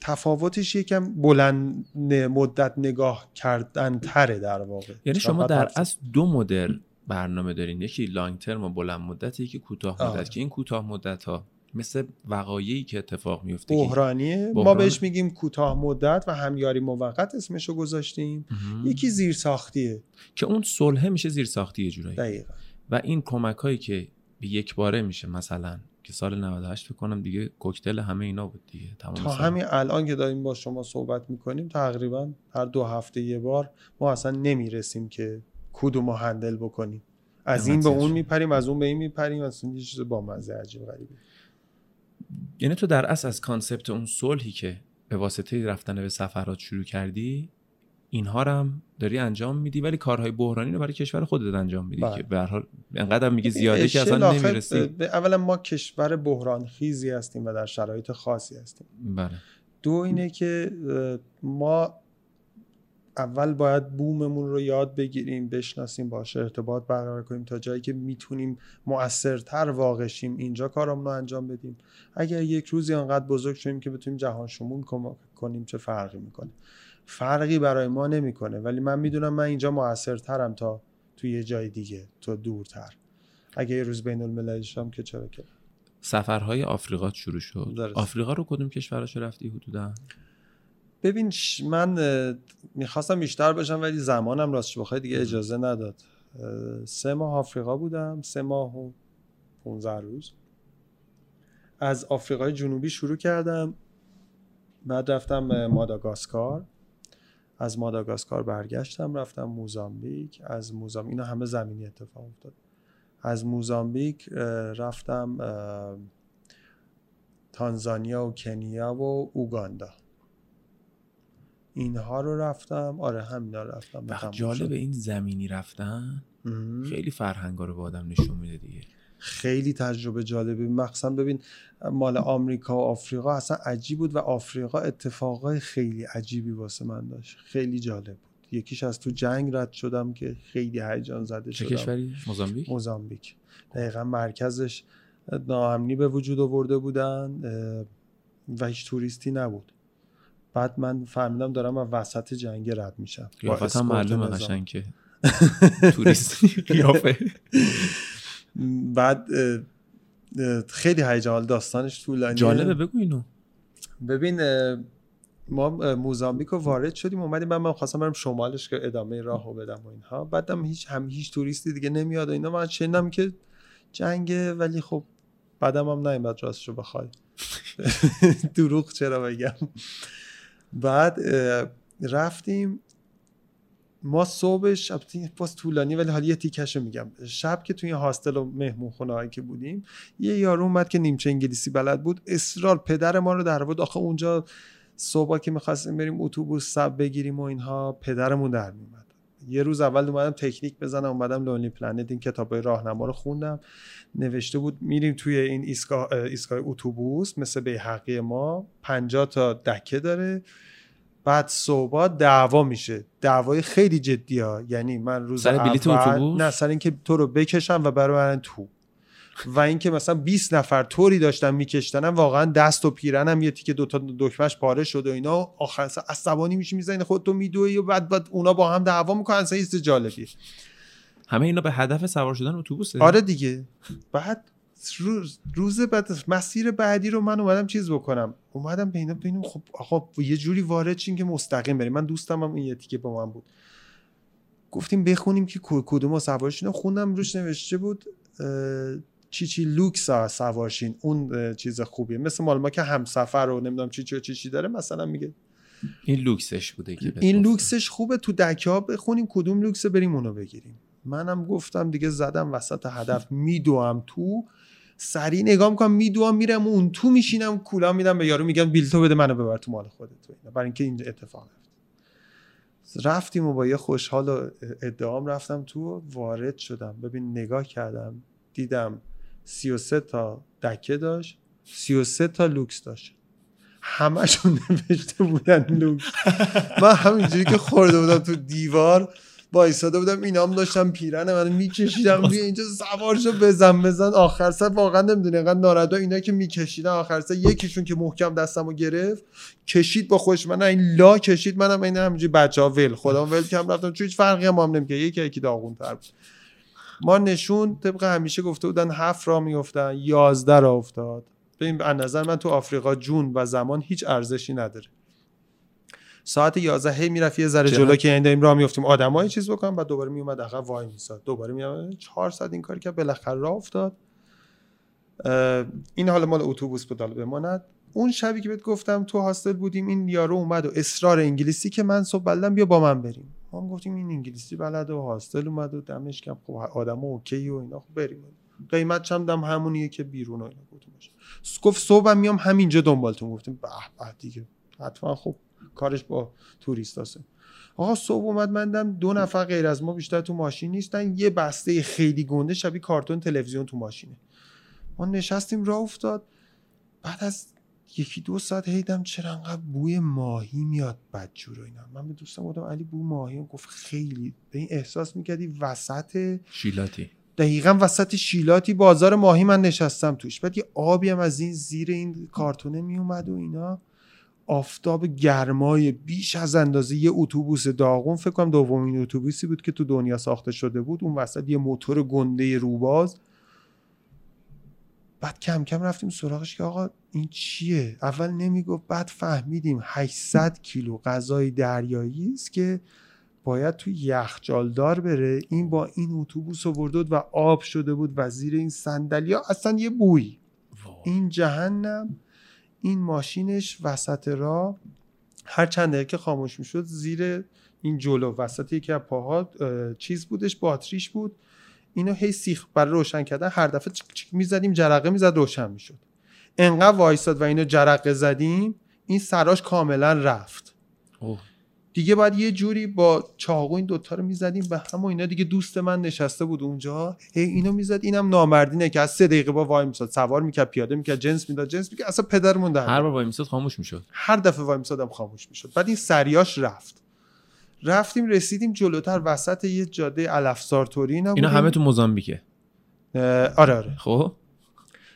تفاوتش یکم بلند مدت نگاه کردن تره در واقع. یعنی شما در اصل دو مدل برنامه دارین یکی لانگ ترم و بلند مدت یکی کوتاه مدت آره. که این کوتاه مدت ها مثل وقایعی که اتفاق میفته که- بحرانیه ما بحران. بهش میگیم کوتاه مدت و همیاری موقت اسمشو گذاشتیم مهم. یکی زیر ساختیه که اون صلح میشه زیر ساختی یه جورایی دقیقا و این کمک هایی که به یک باره میشه مثلا که سال 98 فکر کنم دیگه کوکتل همه اینا بود دیگه تمام تا سال. همین الان که داریم با شما صحبت می‌کنیم تقریبا هر دو هفته یه بار ما اصلا نمی‌رسیم که کدوم رو handle بکنیم. از این به اون. میپریم از اون به این میپریم اصلا یه چیز با مزه عجیب غریبه. یعنی تو در اصل از concept اون صلحی که به واسطه رفتن به سفرات شروع کردی اینها رو هم داری انجام میدی ولی کارهای بحرانی رو برای کشور خودت انجام میدی بله. که به هر حال انقدر میگی زیاده که اصلا نمی‌رسی. اولا ما کشور بحران خیزی هستیم و در شرایط خاصی هستیم. بله. دو اینه که ما اول باید بوممون رو یاد بگیریم بشناسیم باشه ارتباط برقرار کنیم تا جایی که می‌تونیم مؤثرتر واقع شیم اینجا کارمون رو انجام بدیم. اگر یک روزی انقدر بزرگ شدیم که بتونیم جهان شمول کمک کنیم چه فرقی می‌کنه؟ فرقی برای ما نمی‌کنه. ولی من می‌دونم من اینجا موثرترم تا توی یه جای دیگه تا دورتر. اگه یه روز بین المللی شم که چرا که؟ سفرهای آفریقا شروع شد. درست. آفریقا رو کدوم کشورش رفتی حدودا؟ ببین من می‌خواستم بیشتر باشم ولی زمانم راستش بخوای دیگه اجازه نداد. سه ماه آفریقا بودم سه ماه و 15 روز. از آفریقای جنوبی شروع کردم. بعد رفتم ماداگاسکار. از ماداگاسکار برگشتم رفتم موزامبیک. از موزامبیک اینا همه زمینی اتفاق افتاد. از موزامبیک رفتم تانزانیا و کنیا و اوگاندا. اینها رو رفتم. آره همینا رو رفتم. و و تموم جالب. این زمینی رفتن. خیلی فرهنگا رو به آدم نشون میده دیگه. خیلی تجربه جالبی مخصوصا ببین مال آمریکا و آفریقا اصلا عجیب بود و آفریقا اتفاقای خیلی عجیبی واسه من داشت. خیلی جالب بود. یکیش از تو جنگ رد شدم که خیلی هیجان زده شدم. کشوری؟ موزامبیک؟ موزامبیک. دقیقا مرکزش ناامنی به وجود آورده بودن و هیچ توریستی نبود. بعد من فهمیدم دارم از وسط جنگ رد میشم. قیافت هم معلومه. قشنگ که توریستی قیافه. بعد خیلی هیجان داستانش طولانیه. جالبه بگو اینو. ببین ما موزامبیک رو وارد شدیم اومدیم من, من خواستم برم شمالش که ادامه راهو بدم و اینها. بعدم هیچ هم هیچ توریستی دیگه نمیاد و اینا. من شنیدم که جنگه ولی خب بعدم هم نیومد راستشو بخوای. دروغ چرا بگم؟ بعد رفتیم. ما صبحش البته باز طولانی ولی حالا یه تیکشو میگم. شب که توی هاستل و مهمون خونه که بودیم یه یارو اومد که نیمچه انگلیسی بلد بود. اصرار پدر ما رو در آورد آخه اونجا صبح که می‌خواستیم بریم اتوبوس سب بگیریم و اینها پدرمون در میومد یه روز اول اومدم تکنیک بزنم اومدم لونلی پلنت این کتابای راهنما رو خوندم. نوشته بود میریم توی این ایستگاه اه، ایستگاه اتوبوس مثل به حقی ما 50 تا دکه داره. بعد صبح دعوا میشه. دعوای خیلی جدی ها یعنی من روز سر بلیت اتوبوس؟ نه سر اینکه تو رو بکشم و برای تو. و اینکه مثلا 20 نفر طوری داشتن میکشتنم واقعا دست و پیرنم یه تیکه دوتا دکمش پاره شد و اینا. آخر عصبانی میشی می‌زنی خودتو میدوی و بعد بعد اونا با هم دعوا می‌کنن اصلا هیچ جالبیه. همه اینا به هدف سوار شدن اتوبوسه. آره دیگه. بعد روز, روز بعد مسیر بعدی رو من اومدم چیز بکنم. اومدم به اینا ببینم خب آقا یه جوری وارد شین که مستقیم بریم. من دوستم هم این یه تیکه با من بود. گفتیم بخونیم که کدوم رو سوارشین خوندم روش نوشته بود چی چی لوکس ها سوارشین اون چیز خوبیه. مثل مال ما که همسفر رو نمی‌دونم چی چی و چی چی داره مثلا میگه این لوکسش بوده که این. لوکسش خوبه تو دکه ها بخونیم کدوم لوکس بریم اونو بگیریم. منم گفتم دیگه زدم وسط هدف میدوم تو. سریع نگاه می‌کنم میدوم میرم اون تو میشینم کوله مو میدم به یارو میگم بیلتو بده منو ببر تو مال خودت. برای اینکه این اتفاق نیفته رفتیم و با یه خوشحال و ادعام رفتم تو وارد شدم. ببین نگاه کردم دیدم 33 تا دکه داشت 33 تا لوکس داشت. همشون نوشته بودن لوکس. من همینجوری که خورده بودم تو دیوار وایساده بودم اینا هم داشتم پیرن من میکشیدم بیا اینجا سوار شو بزن بزن. آخر سر واقعا نمی‌دونی اینقدر ناراحت اینا که میکشیدن. آخر سر یکیشون که محکم دستمو گرفت کشید با خوش من این لا کشید منم این همینجوری بچه ها ول. خودم ول کردم رفتم. چون هیچ فرقی هم هم نمی‌کنه یکی یکی داغون تر بود. ما نشون طبق همیشه گفته بودن هفت را میافتن یازده را افتاد. ببین از نظر من تو آفریقا جون و زمان هیچ ارزشی نداره. ساعت 11 هی می‌رفت یه ذره؟ جلو که این داریم راه میافتیم. آدمای چیز بکنم بعد دوباره میومد عقب وای میساد. دوباره میومد 4 ساعت این کار که بالاخره راه افتاد. این حالا مال اتوبوس بود حالا بماند. اون شبی که بهت گفتم تو هاستل بودیم این یارو اومد و اصرار انگلیسی که من صبح بلدم بیا با من بریم. ما هم گفتیم این انگلیسی بلد و هاستل اومد و دمش کم. خب آدم اوکی و اینا. خب بریم. قیمت چم دم همونیه که بیرون اینا گفتیم. گفت صبحم میام همینجا دنبالتون گفتیم. به به دیگه. حتما خب کارش با توریست هسته آقا صبح اومد من دیدم دو نفر غیر از ما بیشتر تو ماشین نیستن. یه بسته خیلی گنده شبیه کارتون تلویزیون تو ماشینه. ما نشستیم راه افتاد. بعد از یکی دو ساعت هیدم چرا انقدر بوی ماهی میاد بدجور و اینا. من به دوستم گفتم علی بو ماهی گفت خیلی. به این احساس می‌کردی وسط شیلاتی. دقیقا وسط شیلاتی بازار ماهی من نشستم توش. بعد یه آبی هم از این زیر این کارتونه میومد و اینا. آفتاب گرمای بیش از اندازه یه اتوبوس داغون. فکر کنم دومین اتوبوسی بود که تو دنیا ساخته شده بود. اون وسط یه موتور گنده روباز. بعد کم کم رفتیم سراغش که آقا این چیه؟ اول نمی‌گفت بعد فهمیدیم 800 کیلو غذای دریایی است که باید تو یخچالدار بره. این با این اتوبوس آورده بود و آب شده بود و زیر این صندلیا اصلا یه بوی. این جهنم این ماشینش وسط راه هر چند دقیقه که خاموش می‌شد زیر این جلو. وسط یکی از پاها اه، چیز بودش باتریش بود. اینو هی سیخ برای روشن کردن هر دفعه چیک چیک می‌زدیم جرقه می‌زد روشن می‌شد. انقدر وایساد و اینو جرقه زدیم این سراش کاملا رفت. اوه. دیگه باید یه جوری با چاقو این دوتا رو می‌زدیم به هم و اینا دیگه دوست من نشسته بود اونجا. هی اینو می‌زد اینم نامردینه که از سه دقیقه با وای میساد. سوار می‌کرد پیاده می‌کرد جنس می‌داد جنس می‌کرد اصلا پدرمون در هر بار وای میساد خاموش می‌شد. هر دفعه وای میسادم خاموش می‌شد. بعد این سریاش رفت. رفتیم رسیدیم جلوتر. وسط یه جاده الافزار توری اینا. همه تو موزامبیکه. آره آره. خب.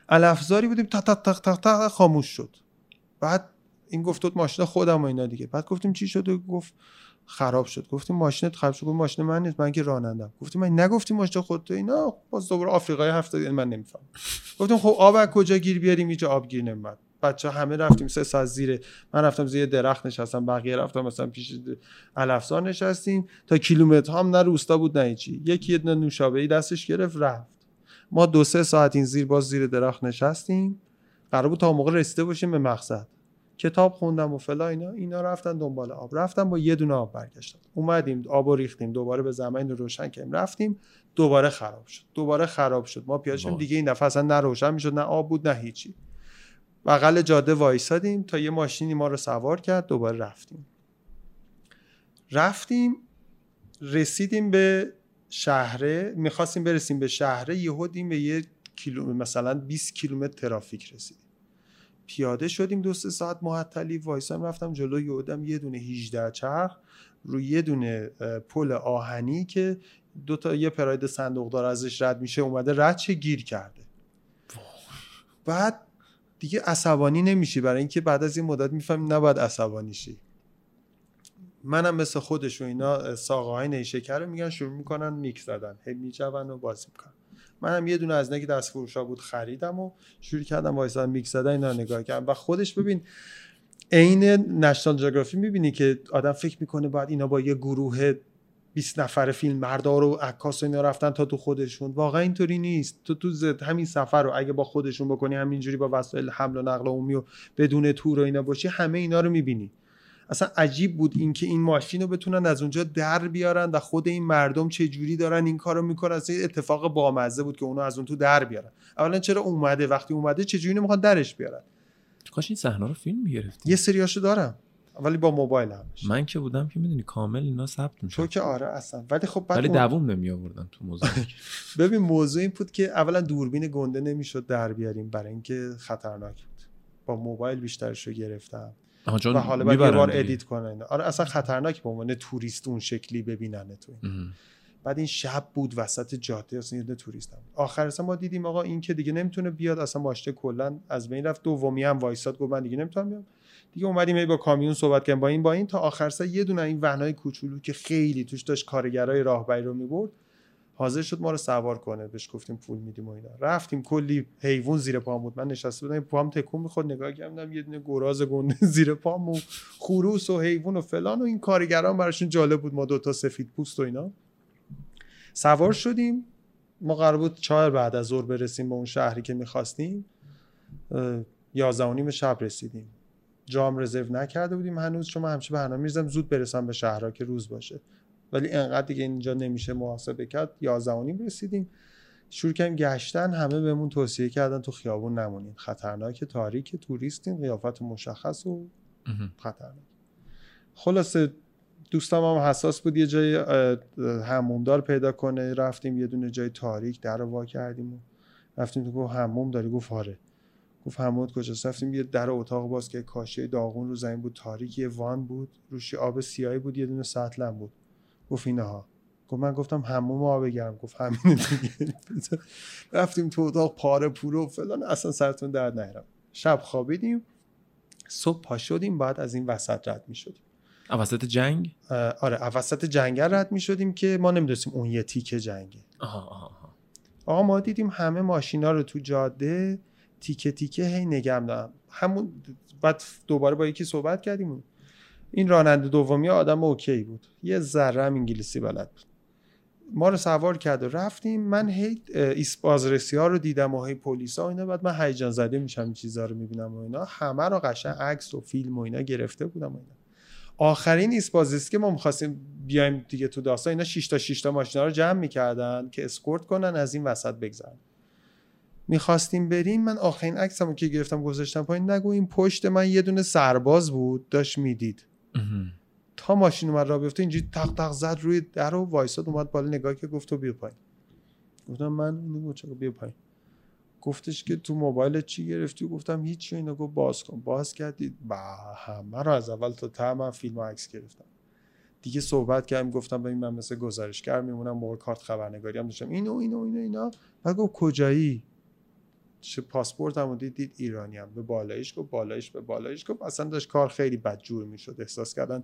الافزاری بودیم تا تا تا تا تا خاموش شد. بعد این گفت بود ماشین خودم و اینا دیگه. بعد گفتیم چی شد؟ گفت خراب شد. گفتیم ماشینت خراب شد. گفت ماشین من نیست من که رانندم. گفتیم من نگفتیم ماشین خودت اینا. باز دوباره آفریقای هفته من نمیفهم گفتیم خب آب از کجا گیر بیاریم؟ اینجا آب گیر نمیاد بچه همه رفتیم سه ساعت زیر. من رفتم زیر درخت نشستم بقیه رفتم مثلا پیش الافزار نشستیم. تا کیلومتر هم نه روستا بود نه هیچی. یکی یه نوشابه ای دستش گرفت رفت. ما دو سه ساعت این زیر باز زیر درخت نشستیم. قرار بود تا موقع رسیده باشیم به مقصد. کتاب خوندم و فلا اینا. اینا رفتن دنبال آب. رفتم با یه دونه آب برگشتم اومدیم آب و ریختیم. دوباره به زمین رو روشن کردیم. رفتیم دوباره خراب شد. دوباره خراب شد. ما پیاده شدیم. دیگه این دفعه اصلا نه روشن می‌شد نه آب بود نه هیچی. بغل جاده وایسادیم تا یه ماشینی ما رو سوار کرد دوباره رفتیم. رفتیم رسیدیم به شهره می‌خواستیم برسیم به شهره یهو دیدیم به یه کیلو مثلا 20 کیلومتر ترافیک رسیدیم. پیاده شدیم دو سه ساعت معطلی وایسام رفتم جلو یودم یه دونه 18 چرخ روی یه دونه پل آهنی که دو تا یه پراید صندوقدار ازش رد میشه اومده رد چه گیر کرده. بعد دیگه عصبانی نمیشی. برای اینکه بعد از این مدت می‌فهمی نباید عصبانی شی. منم مثل خودش و اینا ساقه های نیشکر رو میگن شروع می‌کنن میکس زدن. هی میجون و بازی می‌کنن. منم یه دونه از نگی دست بود خریدم و شروع کردم وایسادم میکس زدن اینا نگاه کردم. و خودش ببین عین نشنال جغرافی می‌بینی که آدم فکر می‌کنه بعد اینا با یه گروه 20 نفر فیلم بردار و عکاس اینا رفتن تا تو خودشون. واقعا اینطوری نیست. تو تو زد همین سفر رو اگه با خودشون بکنی همینجوری با وسایل حمل و نقل عمومی و بدون تور و اینا باشی همه اینا رو می‌بینی. اصلا عجیب بود اینکه این ماشین رو بتونن از اونجا در بیارن و خود این مردم چه جوری دارن این کارو می‌کنن. اصلا اتفاق بامزه بود که اونو از اون تو در بیارن. اولا چرا اومده؟ وقتی اومده چه جوری نمی‌خوان درش بیارن؟ کاش این صحنه رو فیلم می‌گرفتی؟ یه سریاشو دارم. ولی با موبایل همش. من که بودم که می‌دونی کامل اینا ثبت میشه تو که آره اصلا. ولی خب بعد ولی دووم نمی آوردن تو موضوع. ببین موضوع این بود که اولا دوربین گنده نمی‌شد در بیاریم برای اینکه خطرناک بود. با موبایل بیشترش رو گرفتم و حالا بعد یه بار. edit کنن. آره اصلا خطرناک به عنوان توریست اون شکلی ببینن تو. بعد این شب بود وسط جاده اصلا یه توریست هم. آخر اصلا ما دیدیم آقا این که دیگه نمی‌تونه بیاد اصلا ماشینه کلا از بین رفت. دومی هم وایساد گفت من دیگه نمی‌تونم بیام. دیگه اومدیم با کامیون صحبت کردیم. با این با این تا آخر سر یه دونه این ون های کوچولو که خیلی توش داشت کارگرای راهبری رو می‌برد حاضر شد ما رو سوار کنه. بهش گفتیم پول میدیم و اینا. رفتیم کلی حیوان زیر پام بود. من نشسته بودم پام تکون می‌خورد. نگاه کردم یه دونه گراز گنده زیر پام و خروس و حیوان و فلان و این کارگران براشون جالب بود. ما دوتا سفید پوست و اینا. سوار شدیم. ما قرار بود چهار بعد از ظهر برسیم به اون شهری که می‌خواستیم. یازده و نیم شب رسیدیم. جام رزرو نکرده بودیم. هنوز چون من همیشه برنامه می‌ریزم. زود برسم به شهرها که روز باشه. ولی انقدر دیگه اینجا نمیشه محاسبه کرد. یازده و نیم رسیدیم. شروع کردیم گشتن. همه بهمون توصیه کردن تو خیابون نمونین. خطرناک تاریک توریستین. قیافت مشخص و. خطرناک. خلاصه دوستم هم حساس بود. یه جای اه، حمومدار پیدا کنه. رفتیم یه دونه جای تاریک در رو وا کردیم و رفتیم تو گفت حموم داری؟ گفت آره. گفت حموم کجاست؟ رفتیم یه در اتاق باز که کاشی داغون رو زمین بود تاریک یه وان بود روش آب سیاهی بود یه دونه سطل هم بود. گفت اینها. گفت من گفتم حموم آب گرم. گفت همین دیگه. رفتیم تو اتاق پاره پوره و فلان. اصلا سرتون درد نهرم شب خوابیدیم. صبح پا شدیم. بعد از این وسط رد می شدیم. وسط جنگ؟ آره وسط جنگل رد می شدیم که ما نمی‌دونستیم اون یه تیکه جنگه. آها آها آها. آقا ما دیدیم همه ماشینا رو تو جاده. تیکه تیکه هی نگم دارم همون بعد دوباره با یکی صحبت کردیم این راننده دومی آدم اوکی بود. یه ذره هم انگلیسی بلد بود. ما رو سوار کرد و رفتیم. من هی بازرسی ها رو دیدم و هی پلیس ها و اینا. بعد من هیجان زده میشم این چیزا رو می‌بینم و اینا. همه رو قشنگ عکس و فیلم و اینا گرفته بودم و اینا. آخرین ایست بازرسی که ما می‌خواستیم بیایم دیگه تو داستان اینا 6 تا 6 تا ماشینا رو جمع می‌کردن که اسکورت کنن از این وسط بگذرن. می‌خواستیم بریم من آخرین عکسمو که گرفتم گذاشتم پایین نگو این پشت من یه دونه سرباز بود داشت می‌دید. تا ماشین اومد را بیفته اینجوری تق تق زد روی در و وایساد اومد بالا نگاه که گفت تو بیا پایین. گفتم من اینو چرا بیا پایین؟ گفتش که تو موبایل چی گرفتی؟ گفتم هیچی اینا گفت باز کن. باز کردید. با همه رو از اول تا ته من فیلم و عکس گرفتم. دیگه صحبت کردیم گفتم ببین من مثل گزارشگر میمونم موقع کارت خبرنگاری هم داشتم. اینو اینو اینو اینا. بعد گفت کجایی؟ چه پاسپورت هم دید دید ایرانی هم. به بالایش گفت بالایش به بالایش گفت. اصلا داشت کار خیلی بدجور می‌شد. احساس کردن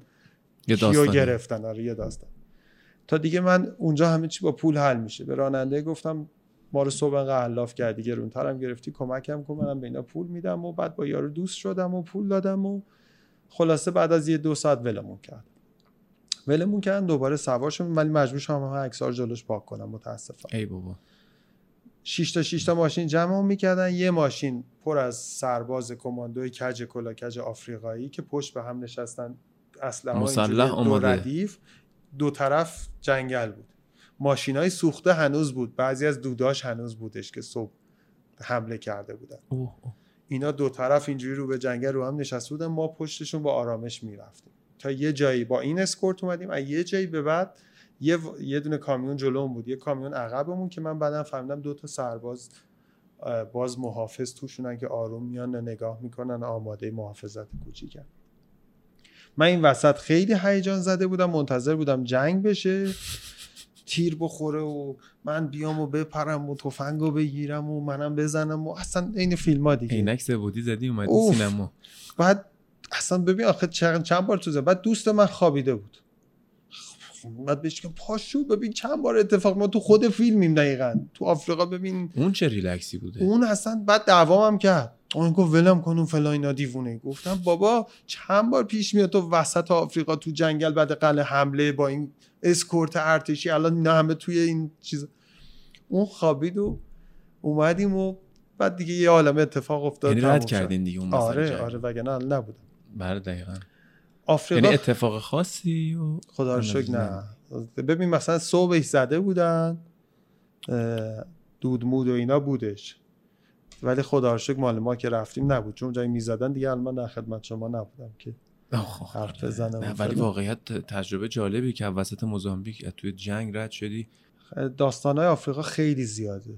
یه کیو. گرفتن. آره یه داستان. تا دیگه من اونجا همه چی با پول حل میشه. به راننده گفتم ما رو صبح انقدر علاف کردی گرونترم گرفتی کمکم کن منم به اینا پول میدم. و بعد با یارو دوست شدم و پول دادم و خلاصه بعد از یه دو ساعت ولمون کرد. ولمون کردن دوباره سوار شدم ولی مجبور شدم رو جلوش پاک کنم. متاسفم. ای بابا. 6 تا 6 تا ماشین جمع می‌کردن. یه ماشین پر از سرباز کماندوی کج کلا کج آفریقایی که پشت به هم نشستن. اسلحه مسلح دو. ردیف. دو طرف جنگل بود. ماشین های سوخته هنوز بود. بعضی از دوداش هنوز بودش که صبح حمله کرده بودن. اوه اوه. اینا دو طرف اینجوری رو به جنگل رو هم نشسته بودن. ما پشتشون با آرامش می‌رفتیم. تا یه جایی با این اسکورت اومدیم. از یه جایی به بعد یه, و- یه دونه کامیون جلوم بود. یه کامیون عقبمون که من بعدا فهمیدم دو تا سرباز باز محافظ توشونن که آروم میان نگاه می‌کنن آماده محافظت کوچیکن. من این وسط خیلی هیجان زده بودم منتظر بودم جنگ بشه تیر بخوره و من بیام و بپرم و تفنگ رو بگیرم و منم بزنم و اصلا این فیلم ها دیگه. عینک زبودی زدی اومدی. سینما. بعد اصلا ببین آخه چند, چند بار تو زد. بعد دوست من خوابیده بود. بعد بهش که پاشو ببین چند بار اتفاق ما تو خود فیلمیم دقیقا. تو آفریقا ببین. اون چه ریلکسی بوده؟ اون اصلا بعد دعوام هم کرد. اون گفت ولم کن اون فلان دیوونه. گفتم بابا چند بار پیش میاد تو وسط آفریقا تو جنگل بعد قله حمله با این اسکورت ارتشی. الان اینا همه توی این چیز. اون خوابید و اومدیم و بعد دیگه یه عالم اتفاق افتاد یعنی رد. کردین دیگه اون آره جنگ. آره وگرنه نبودم. بله دقیقا. آفریقا یعنی اتفاق خاصی و خدا رو شکر نه. ببین مثلا صبحش زده بودن دودمود و اینا بودش. ولی خدا رو شکر مال ما که رفتیم نبود. چون جایی می‌زدن دیگه الان در خدمت شما نبودم که آخ، حرف بزنم نه ولی. واقعیت تجربه جالبی که وسط موزامبیک توی جنگ رد شدی. داستانهای آفریقا خیلی زیاده.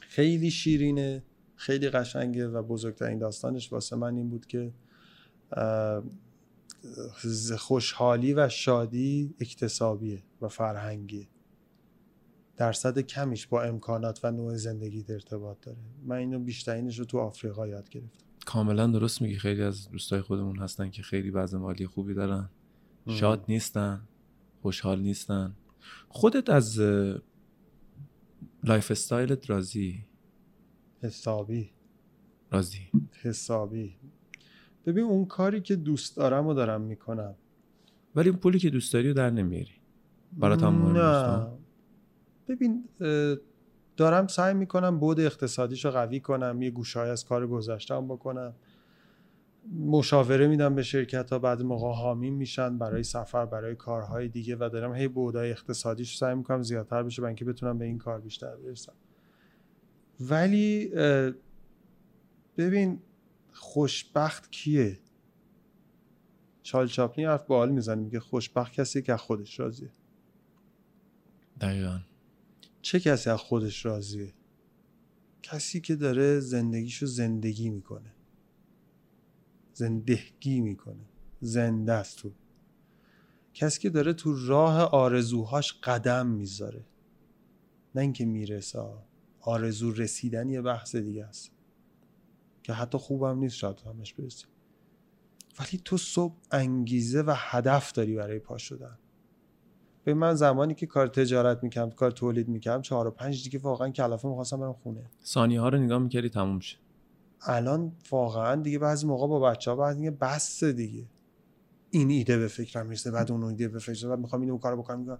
خیلی شیرینه خیلی قشنگه و بزرگترین داستانش واسه من این بود که خوشحالی و شادی اکتسابیه و فرهنگیه. درصد کمیش با امکانات و نوع زندگی ارتباط داره. من اینو بیشترینش رو تو آفریقا یاد گرفتم. کاملا درست میگی. خیلی از دوستای خودمون هستن که خیلی وضع مالی خوبی دارن. شاد نیستن خوشحال نیستن. خودت از lifestyle ت راضی؟ حسابی. راضی. حسابی. ببین اون کاری که دوست دارم و دارم می‌کنم. ولی اون پولی که دوست داری رو در نمیاری. برات هم مهم نه؟ ببین دارم سعی می‌کنم بود اقتصادیشو قوی کنم یه گوشهای از کار گذاشتم بکنم. مشاوره میدم به شرکت ها بعد موقع حامی میشن برای سفر برای کارهای دیگه و دارم هی بودای اقتصادیش سعی می‌کنم زیادتر بشه برای اینکه بتونم به این کار بیشتر برسم. ولی ببین خوشبخت کیه؟ چال چاپلین حرف باحال می‌زنه میگه خوشبخت کسی که از خودش راضیه. دقیقا. چه کسی از خودش راضیه؟ کسی که داره زندگیشو زندگی می‌کنه. زندگی می‌کنه. زنده است تو. کسی که داره تو راه آرزوهاش قدم می‌ذاره. نه اینکه می‌رسه. آرزو رسیدن یه بحث دیگه است. که حتی خوبم نیست شاید همش برسیم. ولی تو صبح انگیزه و هدف داری برای پا شدن. به من زمانی که کار تجارت می‌کردم کار تولید می‌کردم چهار و پنج دیگه واقعا کلافه می‌خواستم برم خونه. ثانیه ها رو نگاه می‌کردی تموم شه الان واقعا دیگه بعضی موقع با بچه ها بعد دیگه بس دیگه. این ایده به فکرم می‌رسه بعد اون ایده به فکرم. بعد می‌خوام اینو کارو بکنم می‌کنم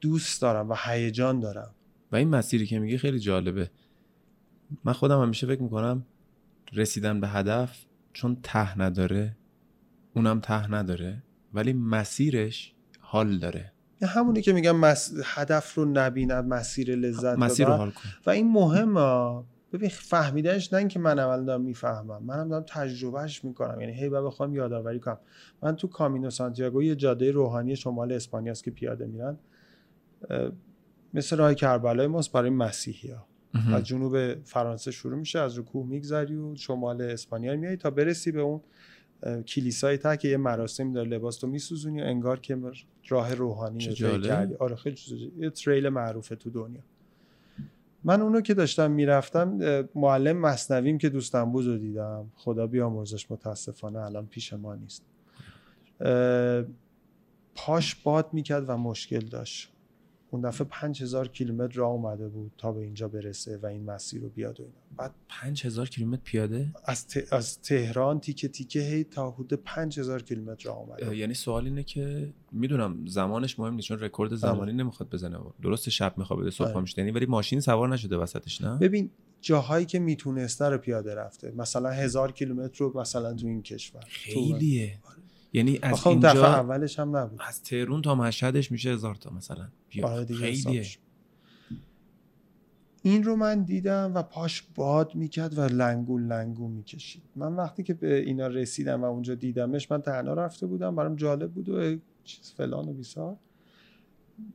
دوست دارم و هیجان دارم. و این مسیری که میگی خیلی جالبه. من خودم همیشه فکر می‌کنم رسیدن به هدف چون ته نداره اونم ته نداره ولی مسیرش حال داره. یه همونی که میگم مس... هدف رو نبیند مسیر لذت مسیر رو. حال کن و این مهمه. ببین فهمیدنش نه اینکه من اول دارم می‌فهمم. منم دارم تجربهش می‌کنم. یعنی هی بخوام یادآوری کنم. من تو کامینو سانتیاگو یه جاده روحانی شمال اسپانیا است که پیاده میرن مثل راه کربلای ماست برای مسیحی ها از جنوب فرانسه شروع میشه از رو کوه میگذری و شمال اسپانیا میای تا برسی به اون کلیسای ته که یه مراسم داره لباس تو میسوزونی انگار که راه روحانی رو. کردی. آره خیلی یه تریل معروفه تو دنیا. من اونو که داشتم می‌رفتم معلم مصنویم که دوستم بود رو دیدم. خدا بیامرزش متاسفانه الان پیش ما نیست. پاش باد می‌کرد و مشکل داشت. اون دفعه 5000 کیلومتر راه اومده بود تا به اینجا برسه و این مسیر رو بیاد و اینا. بعد پنج هزار کیلومتر پیاده؟ از, ت... از تهران تیکه تیکه هی تا حدود 5000 کیلومتر راه اومده یعنی سوال اینه که می‌دونم زمانش مهم نیست چون رکورد زمانی نمی‌خواد بزنه. درست شب می‌خواد بده صبح آره. میشه یعنی ولی ماشین سوار نشده وسطش نه؟ ببین جاهایی که می‌تونسته رو پیاده رفته. مثلا هزار کیلومتر رو مثلا تو این کشور. تو- خیلیه. یعنی از آخه اون دفعه اینجا اولش هم نبود. از تهرون تا مشهدش میشه هزار تا مثلا. آره خیلیه. این رو من دیدم و پاش باد می‌کرد و لنگول لنگول می‌کشید. من وقتی که به اینا رسیدم و اونجا دیدمش من تنها رفته بودم. برام جالب بود و چیز فلان و بیسار.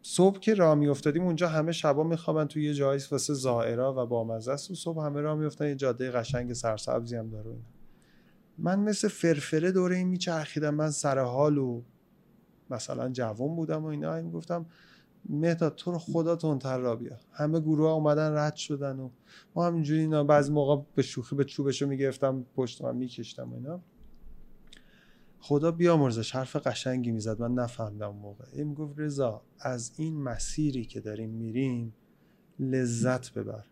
صبح که راه میافتادیم اونجا همه شبا میخوابن توی یه جایی واسه زائرا و بامزه است و صبح همه راه میافتن. یه جاده قشنگ سرسبزی هم داره من مثل فرفره دوره این میچرخیدم. من سر حال و مثلا جوان بودم و اینا. می‌گفتم مهداد تو رو خدا تندتر را بیا همه گروه ها اومدن رد شدن و ما همینجوری اینا بعضی موقع به شوخی به چوبشو می‌گرفتم پشت من میکشتم و اینا. خدا بیامرزش حرف قشنگی می‌زد. من نفهمیدم موقع. این می‌گفت رضا از این مسیری که داریم میریم لذت ببر.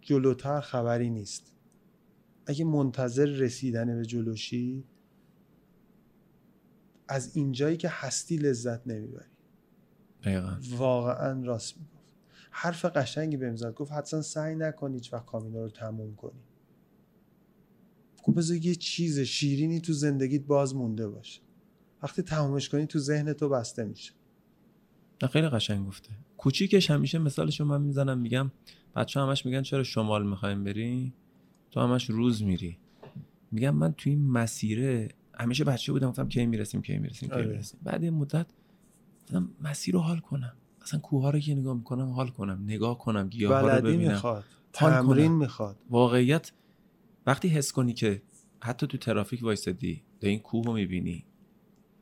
جلوتر خبری نیست. اگه منتظر رسیدن به جلوشی از اینجایی که هستی لذت نمی‌بری. دقیقا. واقعا راست می‌گفت. حرف قشنگی بهم زد. گفت حتما سعی نکنی هیچ وقت کامینا رو تموم کنی. گفت بذار یه چیز شیرینی تو زندگیت باز مونده باشه. وقتی تمومش کنی تو ذهن تو بسته میشه. نه خیلی قشنگ گفته. کوچیکش همیشه مثالش من می‌زنم میگم بچه همش میگن چرا شمال می‌خوایم بری تو همش روز میری. میگم من تو این مسیره همیشه بچه بودم گفتم کی می‌رسیم کی می‌رسیم کی آره. می‌رسیم. بعد یه مدت گفتم مسیر رو حال کنم. اصلا کوه ها رو که نگاه می‌کنم حال کنم نگاه کنم گیاه ها رو ببینم. می‌خواد تمرین. می‌خواد. واقعیت وقتی حس کنی که حتی تو ترافیک وایسادی داری این کوه رو می‌بینی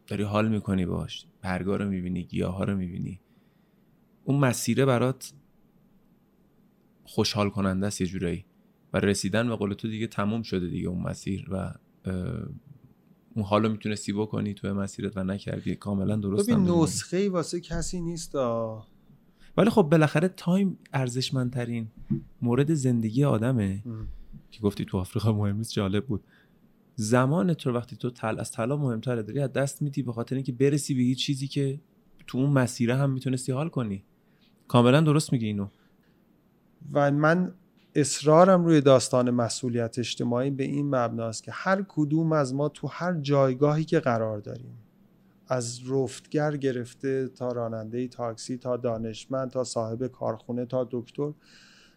داری حال می‌کنی باش برگا رو می‌بینی گیاه ها رو می‌بینی. اون مسیره برات خوشحال کننده است یه جورایی. و رسیدن به قول تو دیگه تموم شده دیگه اون مسیر و اون حالو می‌تونستی بکنی تو مسیرت و نکردی کاملا درست ببین. نسخه ای واسه کسی نیست. ولی خب بالاخره تایم ارزشمندترین مورد زندگی آدمه ام. که گفتی تو آفریقا مهم نیست جالب بود زمان تو وقتی تو تل از طلا مهمتره داری از دست میدی به خاطر اینکه برسی به یه چیزی که تو اون مسیره هم می‌تونستی حال کنی کاملا درست میگی اینو و من اصرارم روی داستان مسئولیت اجتماعی به این مبناست که هر کدوم از ما تو هر جایگاهی که قرار داریم از رفتگر گرفته تا راننده تاکسی تا دانشمند تا صاحب کارخونه تا دکتر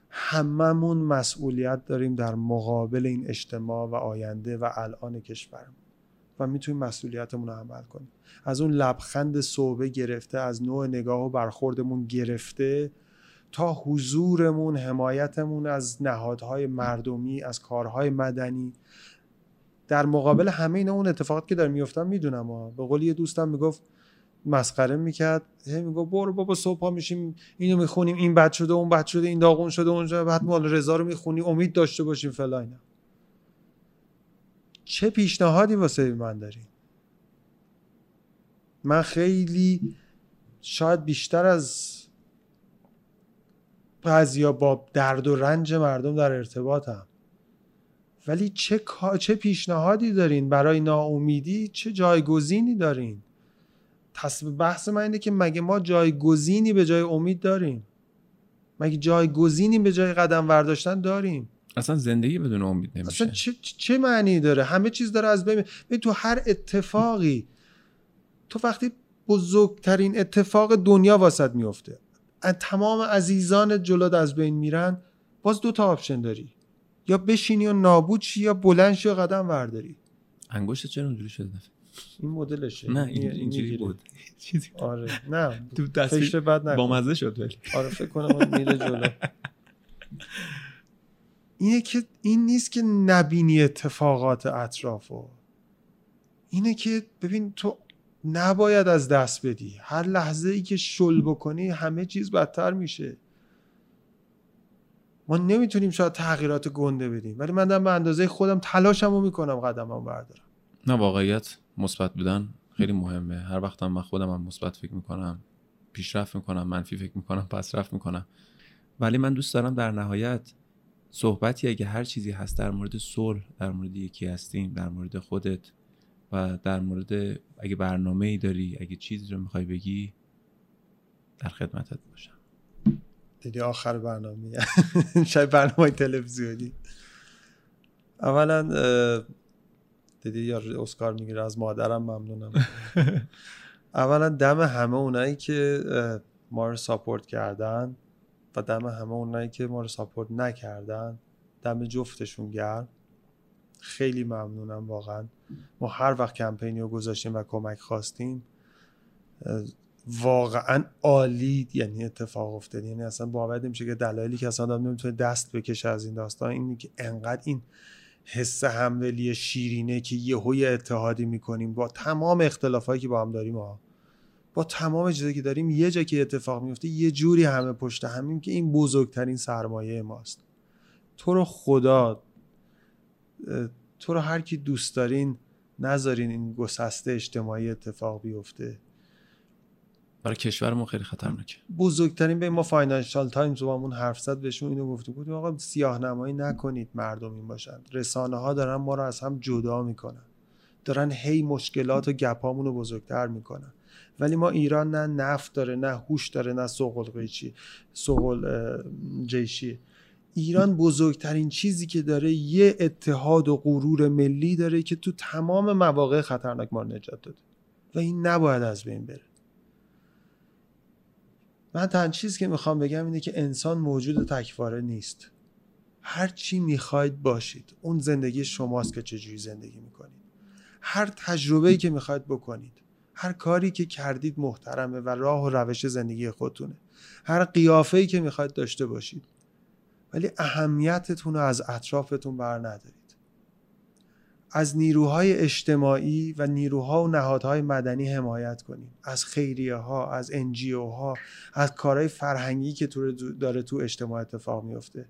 هممون مسئولیت داریم در مقابل این اجتماع و آینده و الان کشورمون و می‌تونیم مسئولیتمون رو عمل کنیم. از اون لبخند صحبه گرفته از نوع نگاه و برخوردمون گرفته تا حضورمون حمایتمون از نهادهای مردمی از کارهای مدنی. در مقابل همه اینا اون اتفاقات که داره میفتن می‌دونم ها. به قول یه دوستم می‌گفت مسخره می‌کرد. هی می‌گفت برو بابا صبح پا میشیم اینو می‌خونیم این بد شده اون بد شده این داغون شده اونجا بعد مال رضا رو می‌خونی امید داشته باشیم فلا اینا. چه پیشنهادی واسه من داری؟ من خیلی شاید بیشتر از بعضیا با درد و رنج مردم در ارتباطم ولی چه چه پیشنهادی دارین؟ برای ناامیدی چه جایگزینی دارین؟ تص- بحث من اینه که مگه ما جایگزینی به جای امید داریم؟ مگه جایگزینی به جای قدم برداشتن داریم؟ اصلا زندگی بدون امید نمیشه. اصلا چه, چه معنی داره؟ همه چیز داره از بین تو هر اتفاقی تو وقتی بزرگترین اتفاق دنیا واسط میفته. از تمام عزیزان جلوت از بین میرن باز دو تا option داری. یا بشینی و نابود شی یا بلند شی و قدم ورداری انگشت چرا اونجوری شده این مدلشه. نه این- این- این اینجوری. بود. چیزی آره. نه. تو تصویر بد نکن. با مزه شد ولی. آره فکر کنم میره جلو. اینه که این نیست که نبینی اتفاقات اطرافو. اینه که ببین تو نباید از دست بدی. هر لحظه ای که شل بکنی همه چیز بدتر میشه. ما نمی‌تونیم شاید تغییرات گنده بدیم ولی من به اندازه خودم تلاشمو می‌کنم قدمم بردارم. نه واقعیت مثبت بودن خیلی مهمه. هر وقتم من خودم هم مثبت فکر می‌کنم پیشرفت می‌کنم منفی فکر می‌کنم پس رفت می‌کنم. ولی من دوست دارم در نهایت صحبتی اگه هر چیزی هست در مورد صلح در مورد یکی هستیم در مورد خودت و در مورد اگه برنامه ای داری اگه چیزی رو می‌خوای بگی در خدمتت باشم. دیدی آخر برنامه. شاید برنامه تلویزیونی. اولا دیدی یا اسکار می‌گیره از مادرم ممنونم. اولا دم همه اونایی که ما رو ساپورت کردن و دم همه اونایی که ما رو ساپورت نکردن دم جفتشون گرم. خیلی ممنونم واقعا. ما هر وقت کمپینی رو گذاشتیم و کمک خواستیم واقعا عالی یعنی اتفاق افتاد. یعنی اصلا باور نمیشه که دلایلی که اصلا آدم نمی‌تونه دست بکشه از این داستان اینه که انقدر این حس همدلی شیرینه که یهو اتحادی می‌کنیم. با تمام اختلافایی که با هم داریم ها با تمام چیزی که داریم یه جا که اتفاق میفته یه جوری همه پشت همیم که این بزرگترین سرمایه ماست. تو رو خدا تو رو هر کی دوست دارین نذارین این گسسته اجتماعی اتفاق بیفته. برای کشورمون خیلی خطرناکه. بزرگترین به ما Financial Times با همون حرف زد بهشون اینو گفته بود آقا سیاه نمایی نکنید مردم این باشن. رسانه ها دارن ما رو از هم جدا می‌کنن. دارن هی مشکلات و gap امون رو بزرگتر می‌کنن. ولی ما ایران نه نفت داره نه هوش داره نه سوق القیچی سوق الجیشی. ایران بزرگترین چیزی که داره یه اتحاد و غرور ملی داره که تو تمام مواقع خطرناک ما نجات داده. و این نباید از بین بره. من تنها چیزی که می‌خوام بگم اینه که انسان موجود تکواره نیست. هر چی می‌خواید باشید. اون زندگی شماست که چجوری زندگی می‌کنید. هر تجربه که می‌خواید بکنید. هر کاری که کردید محترمه و راه و روش زندگی خودتونه. هر قیافه که می‌خواید داشته باشید. ولی اهمیتتون رو از اطرافتون بر ندارید. از نیروهای اجتماعی و نیروها و نهادهای مدنی حمایت کنیم از خیریه ها از انجیو ها از کارهای فرهنگی که داره تو اجتماع اتفاق میفته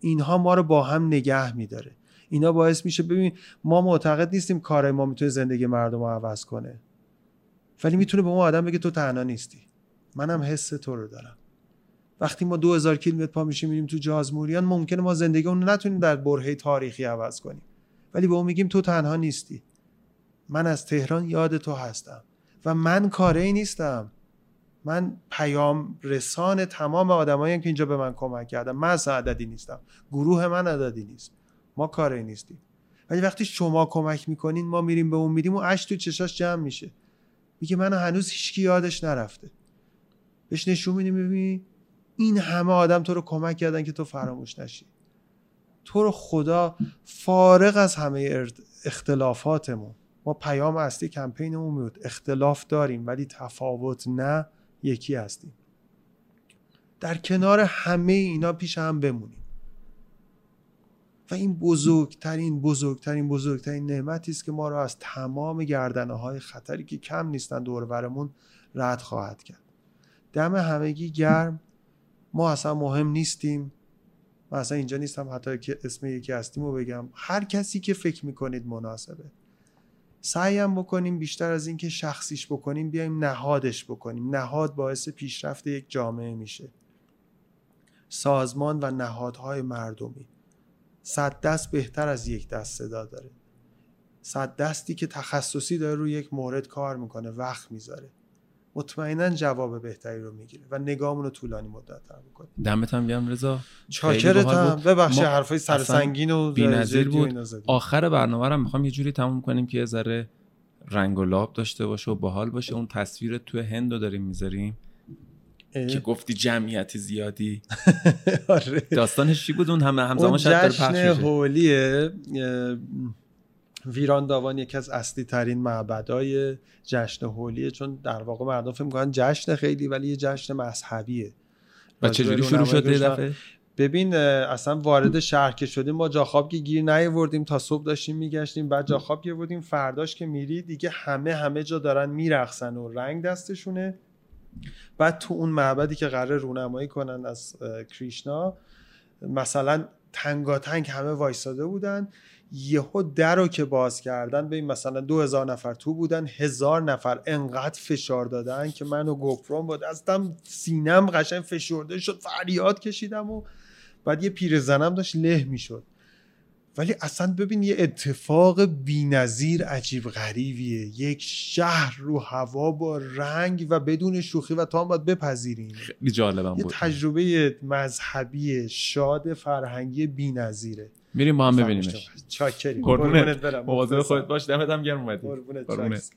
اینها ما رو با هم نگه میداره. اینا باعث میشه ببین ما معتقد نیستیم کارهای ما می‌تونه زندگی مردم رو عوض کنه. ولی می‌تونه به ما آدم بگه تو تنها نیستی. منم حس تو رو دارم. وقتی ما 2000 کیلومتر پا میشیم میریم تو جازموریان ممکنه ما زندگی اون نتونیم در برهه تاریخی عوض کنیم. ولی به اون میگیم تو تنها نیستی. من از تهران یاد تو هستم. و من کاره ای نیستم. من پیام رسان تمام آدمایی که اینجا به من کمک کردن. من از عددی نیستم. گروه من عددی نیست. ما کاری نیستیم. ولی وقتی شما کمک می‌کنین ما میریم به اون میریم و اش تو چشاش جمع میشه. میگه منو هنوز هیچکی یادش نرفته. بهش نشون میدیم ببین این همه آدم تو رو کمک کردن که تو فراموش نشی. تو رو خدا فارغ از همه اختلافاتمون. ما پیام اصلی کمپینمون بود. اختلاف داریم ولی تفاوت نه یکی هستیم. در کنار همه اینا پیش هم بمونیم. و این بزرگترین بزرگترین بزرگترین نعمتی است که ما رو از تمام گردنه های خطری که کم نیستن دور برمون رد خواهد کرد. دم همگی گرم. ما اصلا مهم نیستیم. من اصلا اینجا نیستم حتی که اسم یکی هستیم رو بگم. هر کسی که فکر می‌کنید مناسبه. سعیم بکنیم بیشتر از اینکه شخصیش بکنیم بیایم نهادش بکنیم. نهاد باعث پیشرفت یک جامعه میشه. سازمان و نهادهای مردمی. صد دست بهتر از یک دست صدا داره. صد دستی که تخصصی داره روی یک مورد کار می‌کنه وقت می‌ذاره. مطمئنا جواب بهتری رو می‌گیره و نگاهمون رو طولانی مدت تر می‌کنه. دمت هم گرم رضا. چاکرتم ببخشید حرفای سر سنگین و بی‌نظیر بود. آخر برنامه رو می‌خوام یه جوری تموم کنیم که یه ذره رنگ و لاب داشته باشه و باحال باشه. اون تصویر تو هند رو داریم می‌ذاریم که گفتی جمعیت زیادی. آره. داستانش چی بود؟ اون همه همزمان شاید جشن هولیه ویران داوان یکی از اصلی ترین معبدای جشن هولیه چون در واقع مردم فکر می‌کنن جشن خیلی ولی یه جشن مذهبیه. و چجوری شروع شد دفعه؟ ببین اصلا وارد شهر که شدیم ما جاخواب که گیر نیاوردیم تا صبح داشتیم میگشتیم بعد جاخواب گیر بودیم فرداش که میری دیگه همه همه جا دارن میرقصن و رنگ دستشونه. بعد تو اون معبدی که قرار رونمایی کنن از کریشنا مثلا تنگاتنگ همه وایساده بودن. یهو در رو که باز کردن ببین مثلا دو هزار نفر تو بودن هزار نفر انقدر فشار دادن که منو گفرون بود ازم سینم قشنگ فشرده شد فریاد کشیدم و بعد یه پیرزنم داشت له می‌شد. ولی اصلا ببین یه اتفاق بینظیر عجیب غریبیه. یک شهر رو هوا با رنگ و بدون شوخی و تا هم باید بپذیرین خیلی جالبم بود. یه تجربه مذهبی شاد فرهنگی بینظیره. میریم با هم ببینیمش. چاکریم. قربونت. برم. مواظب خودت باش. دمت هم گرم اومدی. قربونت.